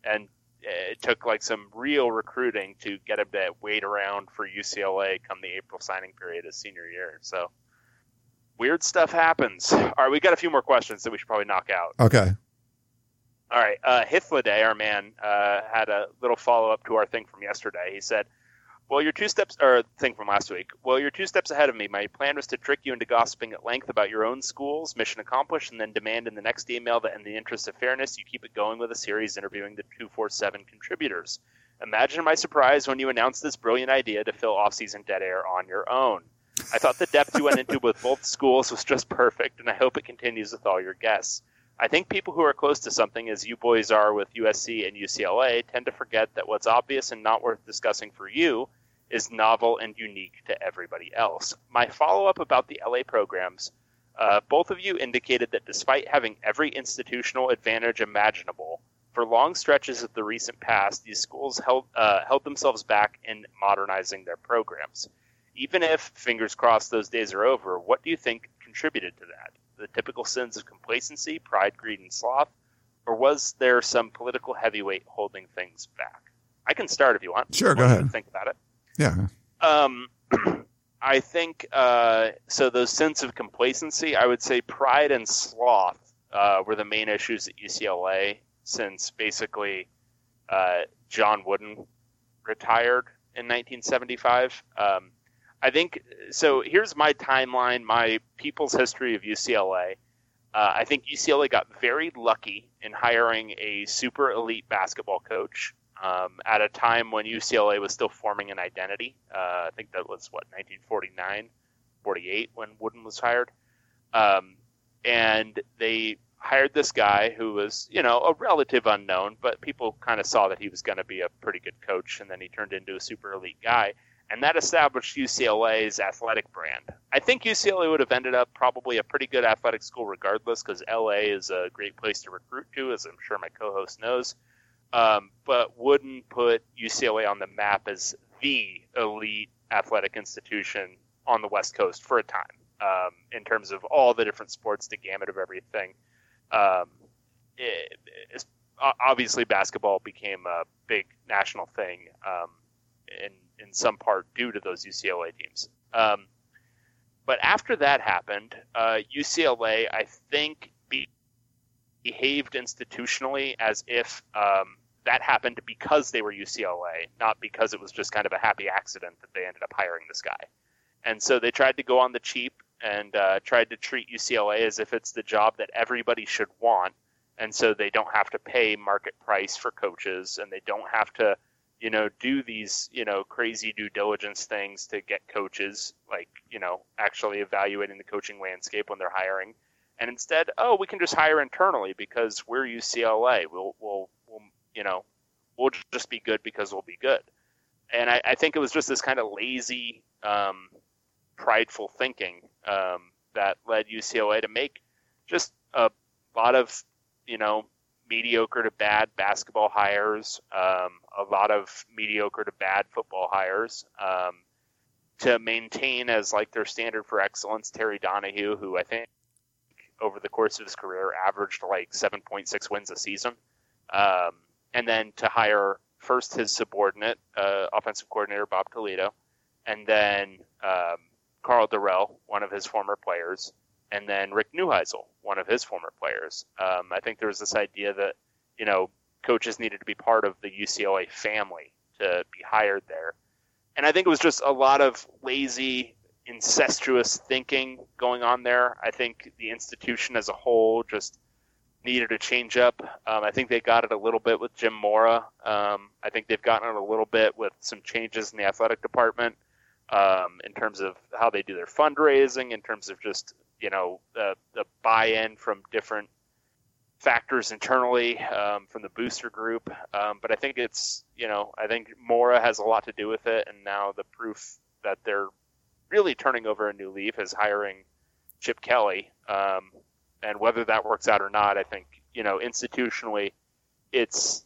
and it took like some real recruiting to get him to wait around for UCLA come the April signing period his senior year. So weird stuff happens. All right, we got a few more questions that we should probably knock out. Okay. All right, uh, Hithloday, our man, uh, had a little follow up to our thing from yesterday. He said, "Well, you're two steps, or thing from last week. Well, you're two steps ahead of me. My plan was to trick you into gossiping at length about your own schools. Mission accomplished, and then demand in the next email that, in the interest of fairness, you keep it going with a series interviewing the two four seven contributors. Imagine my surprise when you announced this brilliant idea to fill off-season dead air on your own." I thought the depth you went into with both schools was just perfect, and I hope it continues with all your guests. I think people who are close to something, as you boys are with USC and UCLA, tend to forget that what's obvious and not worth discussing for you is novel and unique to everybody else. My follow up about the LA programs uh, both of you indicated that despite having every institutional advantage imaginable, for long stretches of the recent past, these schools held, uh, held themselves back in modernizing their programs. Even if, fingers crossed, those days are over, what do you think contributed to that? the typical sins of complacency, pride, greed, and sloth, or was there some political heavyweight holding things back? I can start if you want. Sure, go ahead. Think about it. Yeah. Um, I think uh, so. Those sense of complacency, I would say, pride and sloth uh, were the main issues at UCLA since basically uh, John Wooden retired in 1975. Um, I think so. Here's my timeline, my people's history of UCLA. Uh, I think UCLA got very lucky in hiring a super elite basketball coach um, at a time when UCLA was still forming an identity. Uh, I think that was what 1949, 48 when Wooden was hired, um, and they hired this guy who was you know a relative unknown, but people kind of saw that he was going to be a pretty good coach, and then he turned into a super elite guy. And that established UCLA's athletic brand. I think UCLA would have ended up probably a pretty good athletic school regardless, because LA is a great place to recruit to, as I'm sure my co-host knows um, but wouldn't put UCLA on the map as the elite athletic institution on the West Coast for a time um, in terms of all the different sports, the gamut of everything. Um, it, obviously, basketball became a big national thing um, in in some part due to those UCLA teams. Um, but after that happened, uh, UCLA, I think, be, behaved institutionally as if um, that happened because they were UCLA, not because it was just kind of a happy accident that they ended up hiring this guy. And so they tried to go on the cheap and uh, tried to treat UCLA as if it's the job that everybody should want. And so they don't have to pay market price for coaches and they don't have to, you know, do these, you know, crazy due diligence things to get coaches, like, you know, actually evaluating the coaching landscape when they're hiring. And instead, oh, we can just hire internally because we're UCLA. We'll, we'll, you know, we'll just be good because we'll be good. And I, I think it was just this kind of lazy, um, prideful thinking um, that led UCLA to make just a lot of, you know, mediocre to bad basketball hires, um, a lot of mediocre to bad football hires. Um, to maintain as like their standard for excellence, Terry Donahue, who I think over the course of his career averaged like 7.6 wins a season. Um, and then to hire first his subordinate, uh, offensive coordinator Bob Toledo, and then um, Karl Dorrell, one of his former players, and then Rick Neuheisel, one of his former players. Um, I think there was this idea that you know coaches needed to be part of the UCLA family to be hired there, and I think it was just a lot of lazy, incestuous thinking going on there. I think the institution as a whole just needed a change up. Um, I think they got it a little bit with Jim Mora. Um, I think they've gotten it a little bit with some changes in the athletic department um, in terms of how they do their fundraising, in terms of just you know the, the buy-in from different factors internally um, from the booster group. Um, but I think it's you know I think Mora has a lot to do with it, and now the proof that they're really turning over a new leaf is hiring Chip Kelly. And whether that works out or not, I think you know institutionally, it's.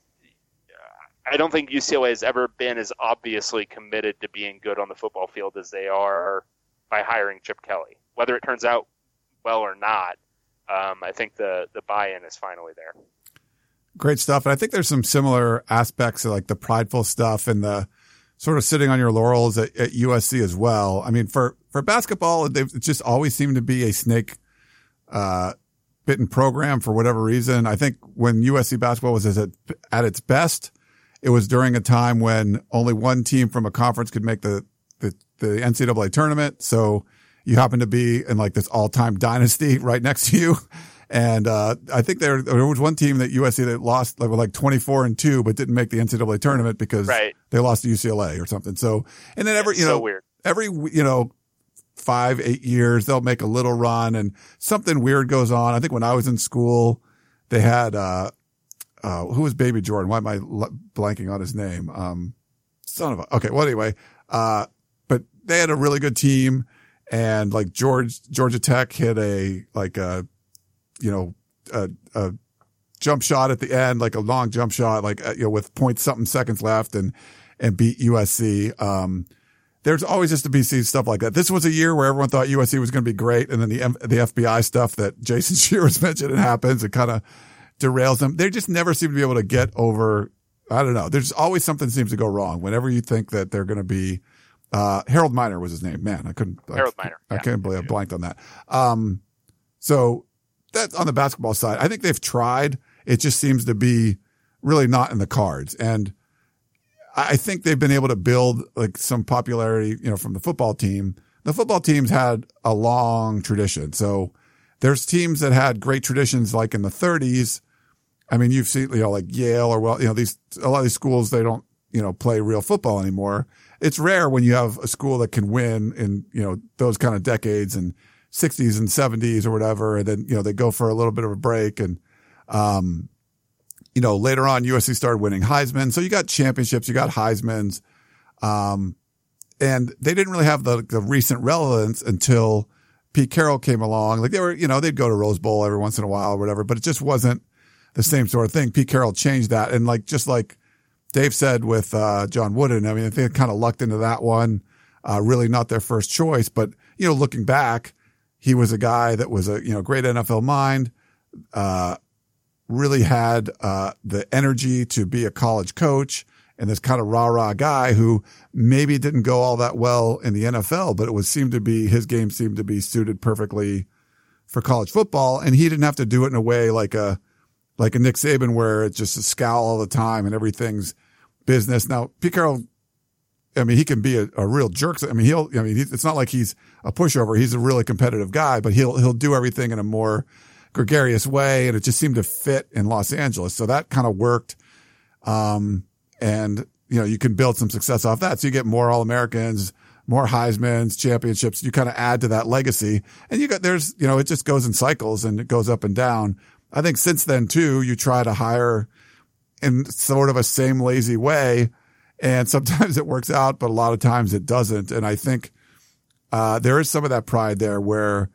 I don't think UCLA has ever been as obviously committed to being good on the football field as they are by hiring Chip Kelly. Whether it turns out well or not, um, I think the the buy-in is finally there. Great stuff. And I think there's some similar aspects of like the prideful stuff and the sort of sitting on your laurels at, at USC as well. I mean, for, for basketball, it just always seemed to be a snake, uh, bitten program for whatever reason. I think when USC basketball was at, at its best, it was during a time when only one team from a conference could make the, the, the NCAA tournament. So you happen to be in like this all time dynasty right next to you. And, uh, I think there, there was one team that USC that lost like, like 24 and two, but didn't make the NCAA tournament because Right. they lost to UCLA or something. So, and then every, you so know, weird. every, you know, five, eight years, they'll make a little run and something weird goes on. I think when I was in school, they had, uh, uh, who was Baby Jordan? Why am I blanking on his name? Um, son of a, okay. Well, anyway, uh, but they had a really good team and like George, Georgia Tech hit a, like a, you know, a, a jump shot at the end, like a long jump shot, like, uh, you know, with point something seconds left and, and beat USC. Um, there's always just to be seen stuff like that. This was a year where everyone thought USC was going to be great. And then the, M- the FBI stuff that Jason Shearers mentioned, it happens. It kind of derails them. They just never seem to be able to get over. I don't know. There's always something seems to go wrong whenever you think that they're going to be, uh, Harold Miner was his name. Man, I couldn't, Harold I, Miner, I yeah. can't believe I blanked on that. Um, so that's on the basketball side. I think they've tried. It just seems to be really not in the cards. And I think they've been able to build like some popularity, you know, from the football team. The football teams had a long tradition. So there's teams that had great traditions like in the 30s. I mean, you've seen, you know, like Yale or well, you know, these, a lot of these schools, they don't, you know, play real football anymore. It's rare when you have a school that can win in, you know, those kind of decades and 60s and 70s or whatever. And then, you know, they go for a little bit of a break and, um, you know, later on USC started winning Heisman. So you got championships, you got Heisman's. Um, and they didn't really have the, the recent relevance until Pete Carroll came along. Like they were, you know, they'd go to Rose Bowl every once in a while or whatever, but it just wasn't the same sort of thing. Pete Carroll changed that. And like, just like Dave said with, uh, John Wooden, I mean, I think kind of lucked into that one. Uh, really not their first choice, but you know, looking back, he was a guy that was a, you know, great NFL mind, uh, really had, uh, the energy to be a college coach and this kind of rah rah guy who maybe didn't go all that well in the NFL, but it was seemed to be his game seemed to be suited perfectly for college football. And he didn't have to do it in a way like a, like a Nick Saban where it's just a scowl all the time and everything's business. Now, Pete Carroll, I mean, he can be a, a real jerk. I mean, he'll, I mean, he, it's not like he's a pushover. He's a really competitive guy, but he'll, he'll do everything in a more gregarious way. And it just seemed to fit in Los Angeles. So that kind of worked. Um, and you know, you can build some success off that. So you get more All-Americans, more Heisman's, championships. You kind of add to that legacy and you got, there's, you know, it just goes in cycles and it goes up and down. I think since then too, you try to hire in sort of a same lazy way. And sometimes it works out, but a lot of times it doesn't. And I think, uh, there is some of that pride there where,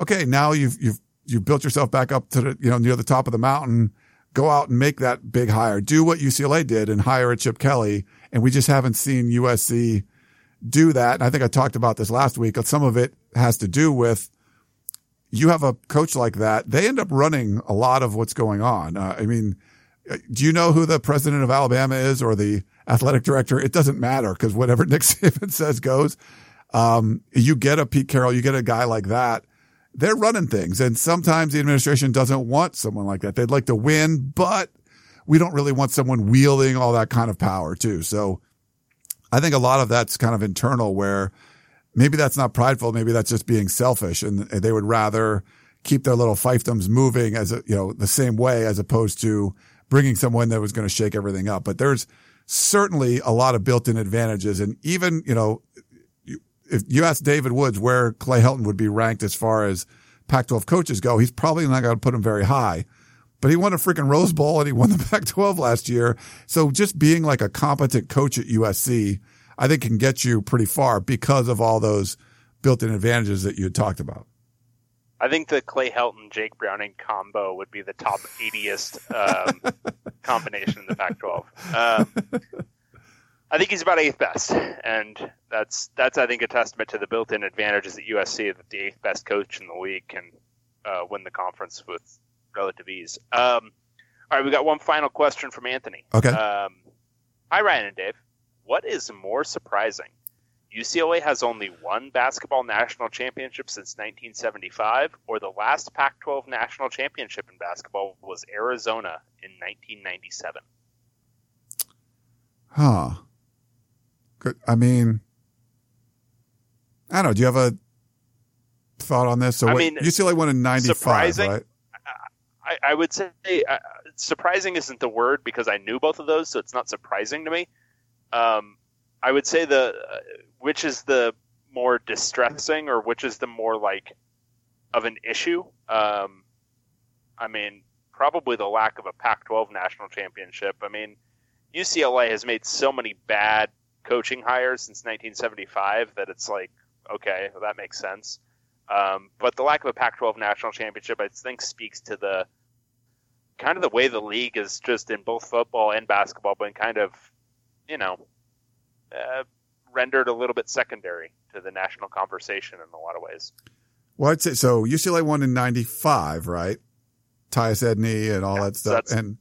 okay, now you've, you've, you've built yourself back up to the, you know, near the top of the mountain. Go out and make that big hire. Do what UCLA did and hire a Chip Kelly. And we just haven't seen USC do that. And I think I talked about this last week. Some of it has to do with you have a coach like that. They end up running a lot of what's going on. Uh, I mean, do you know who the president of Alabama is or the athletic director? It doesn't matter because whatever Nick Saban says goes. Um, you get a Pete Carroll, you get a guy like that. They're running things. And sometimes the administration doesn't want someone like that. They'd like to win, but we don't really want someone wielding all that kind of power too. So I think a lot of that's kind of internal where maybe that's not prideful. Maybe that's just being selfish and they would rather keep their little fiefdoms moving as a, you know, the same way as opposed to bringing someone that was going to shake everything up. But there's certainly a lot of built in advantages. And even, you know, if you ask David Woods where Clay Helton would be ranked as far as Pac-12 coaches go, he's probably not going to put him very high. But he won a freaking Rose Bowl and he won the Pac-12 last year. So just being like a competent coach at USC, I think can get you pretty far because of all those built-in advantages that you had talked about. I think the Clay Helton Jake Browning combo would be the top 80th um, combination in the Pac-12. Um, I think he's about eighth best, and that's that's I think a testament to the built-in advantages at USC that the eighth best coach in the league can uh, win the conference with relative ease. Um, all right, we got one final question from Anthony. Okay. Um, hi, Ryan and Dave. what is more surprising? UCLA has only one basketball national championship since 1975, or the last Pac 12 national championship in basketball was Arizona in 1997. Huh. I mean, I don't know. Do you have a thought on this? So I what, mean, UCLA won in 95, right? I, I would say uh, surprising isn't the word because I knew both of those, so it's not surprising to me. Um, I would say the uh, which is the more distressing or which is the more like of an issue. Um, I mean, probably the lack of a Pac-12 national championship. I mean, UCLA has made so many bad coaching hires since 1975 that it's like, okay, well, that makes sense. Um, but the lack of a Pac-12 national championship, I think, speaks to the kind of the way the league is just in both football and basketball, been kind of, you know, uh, rendered a little bit secondary to the national conversation in a lot of ways. Well, I'd say so. UCLA won in 95, right? Tyus Edney and all Yeah, that so stuff. that's- And,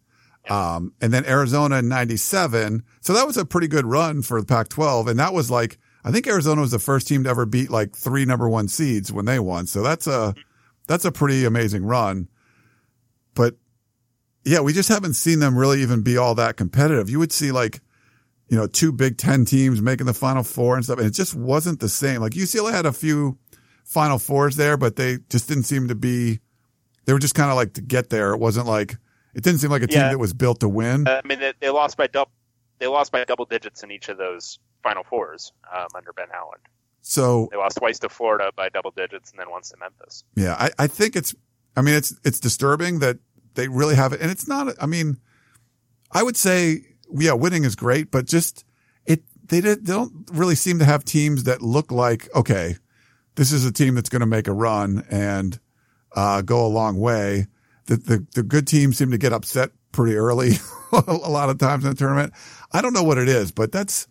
um, and then Arizona in 97. So that was a pretty good run for the Pac 12. And that was like, I think Arizona was the first team to ever beat like three number one seeds when they won. So that's a, that's a pretty amazing run. But yeah, we just haven't seen them really even be all that competitive. You would see like, you know, two Big Ten teams making the Final Four and stuff, and it just wasn't the same. Like UCLA had a few Final Fours there, but they just didn't seem to be. They were just kind of like to get there. It wasn't like it didn't seem like a team Yeah. that was built to win. I mean, they, they lost by double. They lost by double digits in each of those Final Fours um, under Ben Howland. So They lost twice to Florida by double digits, and then once to Memphis. yeah, I, I think it's. I mean, it's it's disturbing that they really have it, and it's not. I mean, I would say yeah, winning is great, but just it they, did, they don't really seem to have teams that look like okay, this is a team that's going to make a run and uh, go a long way. The, the the good teams seem to get upset pretty early a lot of times in the tournament. I don't know what it is, but that's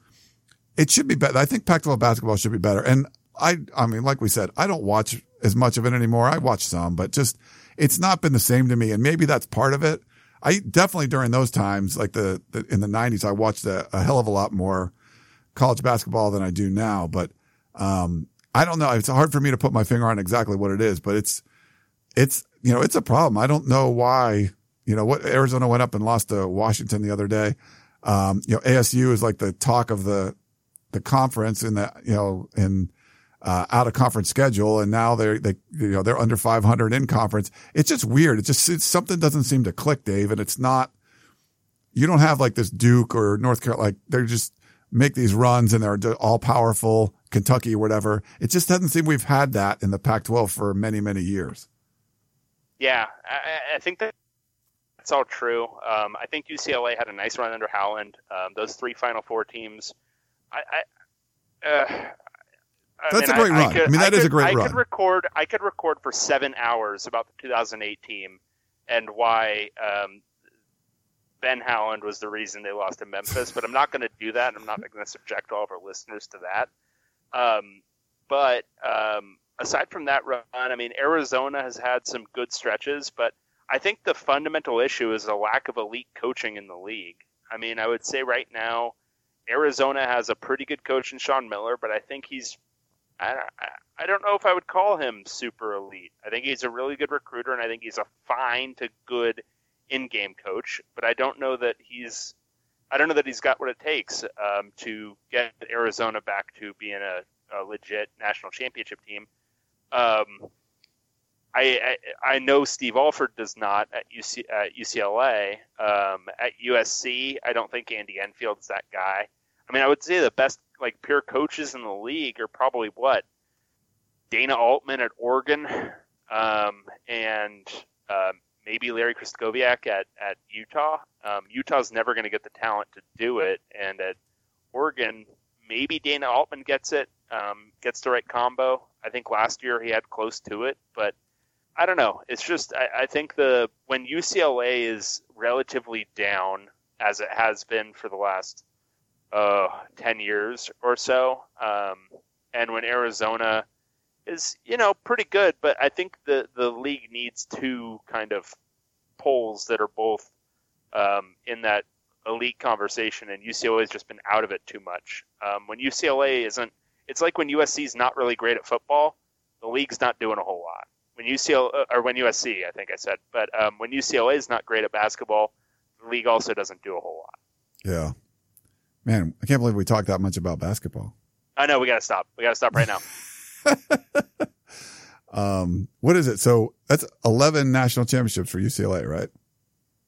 it should be better. I think Pac-12 basketball should be better. And I I mean, like we said, I don't watch as much of it anymore. I watch some, but just it's not been the same to me. And maybe that's part of it. I definitely during those times, like the, the in the nineties, I watched a, a hell of a lot more college basketball than I do now. But, um, I don't know. It's hard for me to put my finger on exactly what it is, but it's, it's, you know, it's a problem. I don't know why, you know, what Arizona went up and lost to Washington the other day. Um, you know, ASU is like the talk of the, the conference in the, you know, in, uh, out of conference schedule. And now they're, they, you know, they're under 500 in conference. It's just weird. It just, it's, something doesn't seem to click, Dave. And it's not, you don't have like this Duke or North Carolina, like they're just make these runs and they're all powerful Kentucky whatever. It just doesn't seem we've had that in the Pac 12 for many, many years. Yeah, I, I think that that's all true. Um, I think UCLA had a nice run under Howland. Um, those three Final Four teams, I, I, uh, I That's mean, a great I, run. I mean, that could, is a great I run. could record. I could record for seven hours about the 2008 team and why um, Ben Howland was the reason they lost to Memphis. But I'm not going to do that. I'm not going to subject all of our listeners to that. Um, but um, aside from that run, I mean, Arizona has had some good stretches, but I think the fundamental issue is a lack of elite coaching in the league. I mean, I would say right now, Arizona has a pretty good coach in Sean Miller, but I think he's I don't, I don't know if I would call him super elite. I think he's a really good recruiter, and I think he's a fine to good in-game coach. But I don't know that he's, I don't know that he's got what it takes um, to get Arizona back to being a, a legit national championship team. Um, I, I I know Steve Alford does not at, UC, at UCLA. Um, at USC, I don't think Andy Enfield's that guy. I mean, I would say the best like pure coaches in the league are probably what Dana Altman at Oregon, um, and um, maybe Larry Krystkowiak at at Utah. Um, Utah's never going to get the talent to do it, and at Oregon, maybe Dana Altman gets it, um, gets the right combo. I think last year he had close to it, but I don't know. It's just I, I think the when UCLA is relatively down as it has been for the last uh, 10 years or so. Um, and when Arizona is, you know, pretty good, but I think the, the league needs two kind of poles that are both um, in that elite conversation, and UCLA has just been out of it too much. Um, when UCLA isn't, it's like when USC is not really great at football, the league's not doing a whole lot. When UCLA uh, or when USC, I think I said, but um, when UCLA is not great at basketball, the league also doesn't do a whole lot. Yeah. Man, I can't believe we talked that much about basketball. I know we got to stop. We got to stop right now. Um, what is it? So that's 11 national championships for UCLA, right?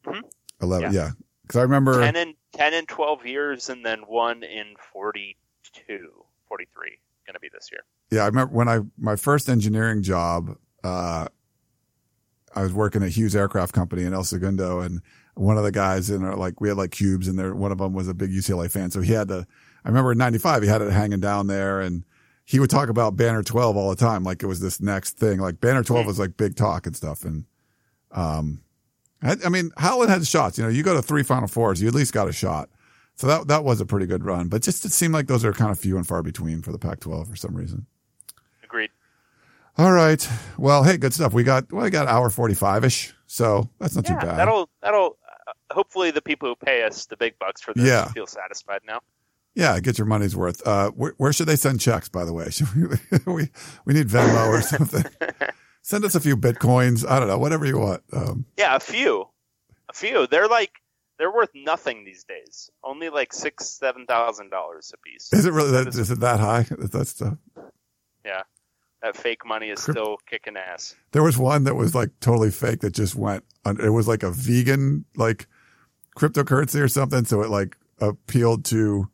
Mhm. 11. Yeah. Cause I remember, ten and ten and twelve years, and then one in 42, 43 Going to be this year. yeah, I remember when I, my first engineering job, uh, I was working at Hughes Aircraft Company in El Segundo and one of the guys in our, like, we had like cubes and there, one of them was a big UCLA fan. So he had to, I remember in 95, he had it hanging down there and he would talk about Banner 12 all the time. Like it was this next thing. Like Banner 12 was like big talk and stuff. And, um, I, I mean, Howland had shots. You know, you go to three Final Fours, you at least got a shot. So that that was a pretty good run. But just it seemed like those are kind of few and far between for the Pac-12 for some reason. Agreed. All right. Well, hey, good stuff. We got well, we got hour 45 ish. So that's not Yeah, too bad. that'll that'll. Uh, hopefully, the people who pay us the big bucks for this Yeah. feel satisfied now. Yeah, get your money's worth. Uh, where, where should they send checks? By the way, should we we, we need Venmo or something. Send us a few bitcoins. I don't know, whatever you want. Um, Yeah, a few, a few. They're like they're worth nothing these days. Only like six, seven thousand dollars a piece. is it really that? That is- Is it that high? That's stuff. Yeah, that fake money is still kicking ass. There was one that was like totally fake that just went. It was like a vegan like cryptocurrency or something. So it like appealed to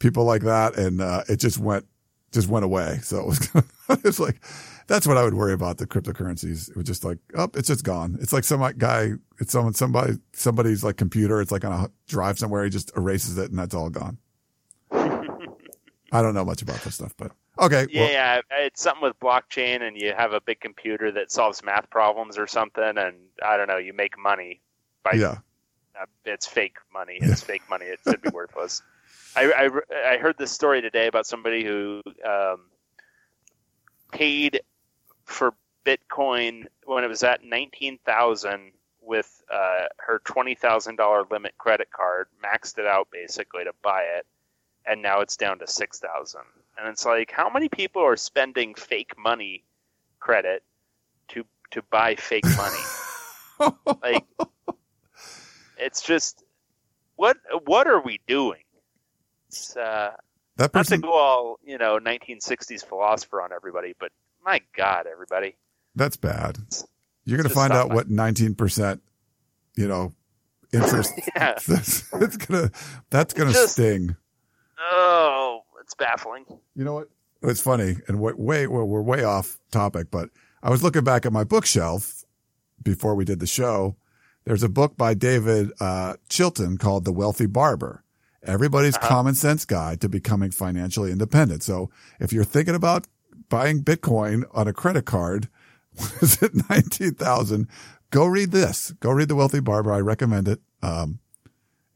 people like that, and uh, it just went just went away. So it was it's like that's what I would worry about the cryptocurrencies. It was just like oh, it's just gone. It's like some guy. It's someone somebody somebody's like computer. It's like on a drive somewhere. He just erases it, and that's all gone. I don't know much about this stuff, but okay. Yeah, well, yeah, it's something with blockchain, and you have a big computer that solves math problems or something, and I don't know, you make money by yeah. uh, it's fake money. It's fake money. It should be worthless. I, I, I heard this story today about somebody who um, paid for Bitcoin when it was at nineteen thousand with uh, her twenty thousand dollar limit credit card, maxed it out basically to buy it, and now it's down to six thousand. And it's like, how many people are spending fake money credit to to buy fake money? like it's just what what are we doing it's uh that not to person. go all you know 1960s philosopher on everybody but my god everybody That's bad. You're going to find out what 19%, you know, interest. yeah that's, it's going to, that's to Just- sting. oh it's baffling You know what? It's funny and way, well, we're way off topic, but I was looking back at my bookshelf before we did the show. There's a book by David, uh, Chilton called The Wealthy Barber. Everybody's Uh-huh. common sense guide to becoming financially independent. So if you're thinking about buying Bitcoin on a credit card, what is it? 19,000. Go read this. Go read The Wealthy Barber. I recommend it. Um,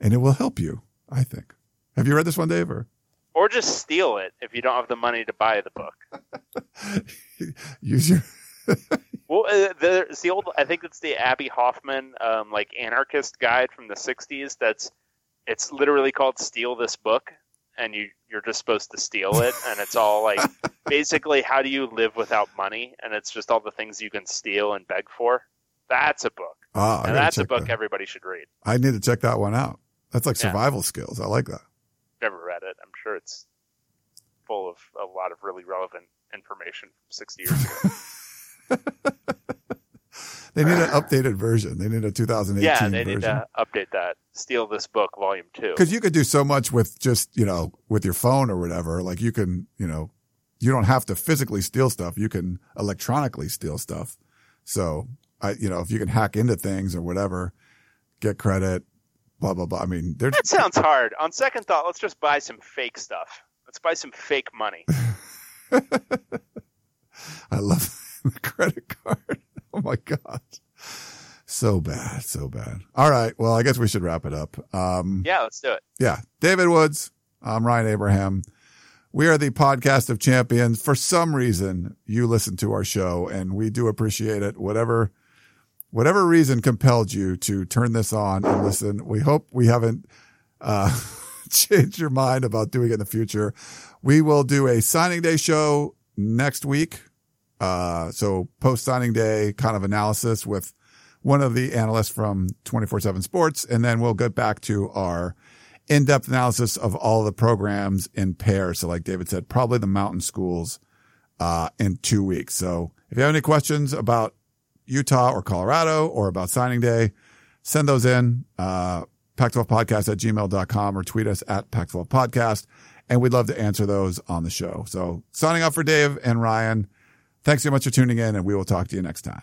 and it will help you, I think. Have you read this one, Dave? Or or just steal it if you don't have the money to buy the book use your, well uh, the, the old i think it's the abbie hoffman um, like anarchist guide from the 60s that's it's literally called steal this book and you you're just supposed to steal it and it's all like basically how do you live without money and it's just all the things you can steal and beg for that's a book ah, and that's a book that. everybody should read I need to check that one out. That's like Yeah. survival skills. I like that. never read it i'm sure it's full of a lot of really relevant information from 60 years ago They need an updated version. They need a 2018 yeah they version. need to update that steal this book volume 2 Because you could do so much with just, you know, with your phone or whatever. Like you can, you know, you don't have to physically steal stuff. You can electronically steal stuff. So I, you know, if you can hack into things or whatever, get credit, blah, blah, blah. I mean, That sounds hard. On second thought, let's just buy some fake stuff. Let's buy some fake money. I love the credit card. Oh my God. So bad. So bad. All right. Well, I guess we should wrap it up. Um, Yeah, let's do it. yeah. David Woods. I'm Ryan Abraham. We are the podcast of champions. For some reason, you listen to our show and we do appreciate it. Whatever, whatever reason compelled you to turn this on and listen. We hope we haven't uh, change your mind about doing it in the future. We will do a signing day show next week. Uh, so post signing day kind of analysis with one of the analysts from 24 seven sports. And then we'll get back to our in-depth analysis of all the programs in pairs. So like David said, probably the mountain schools, uh, in two weeks. So if you have any questions about Utah or Colorado or about signing day, send those in, uh, Pac12podcast at gmail.com or tweet us at Pac12 podcast. And we'd love to answer those on the show. So signing off for Dave and Ryan. Thanks so much for tuning in and we will talk to you next time.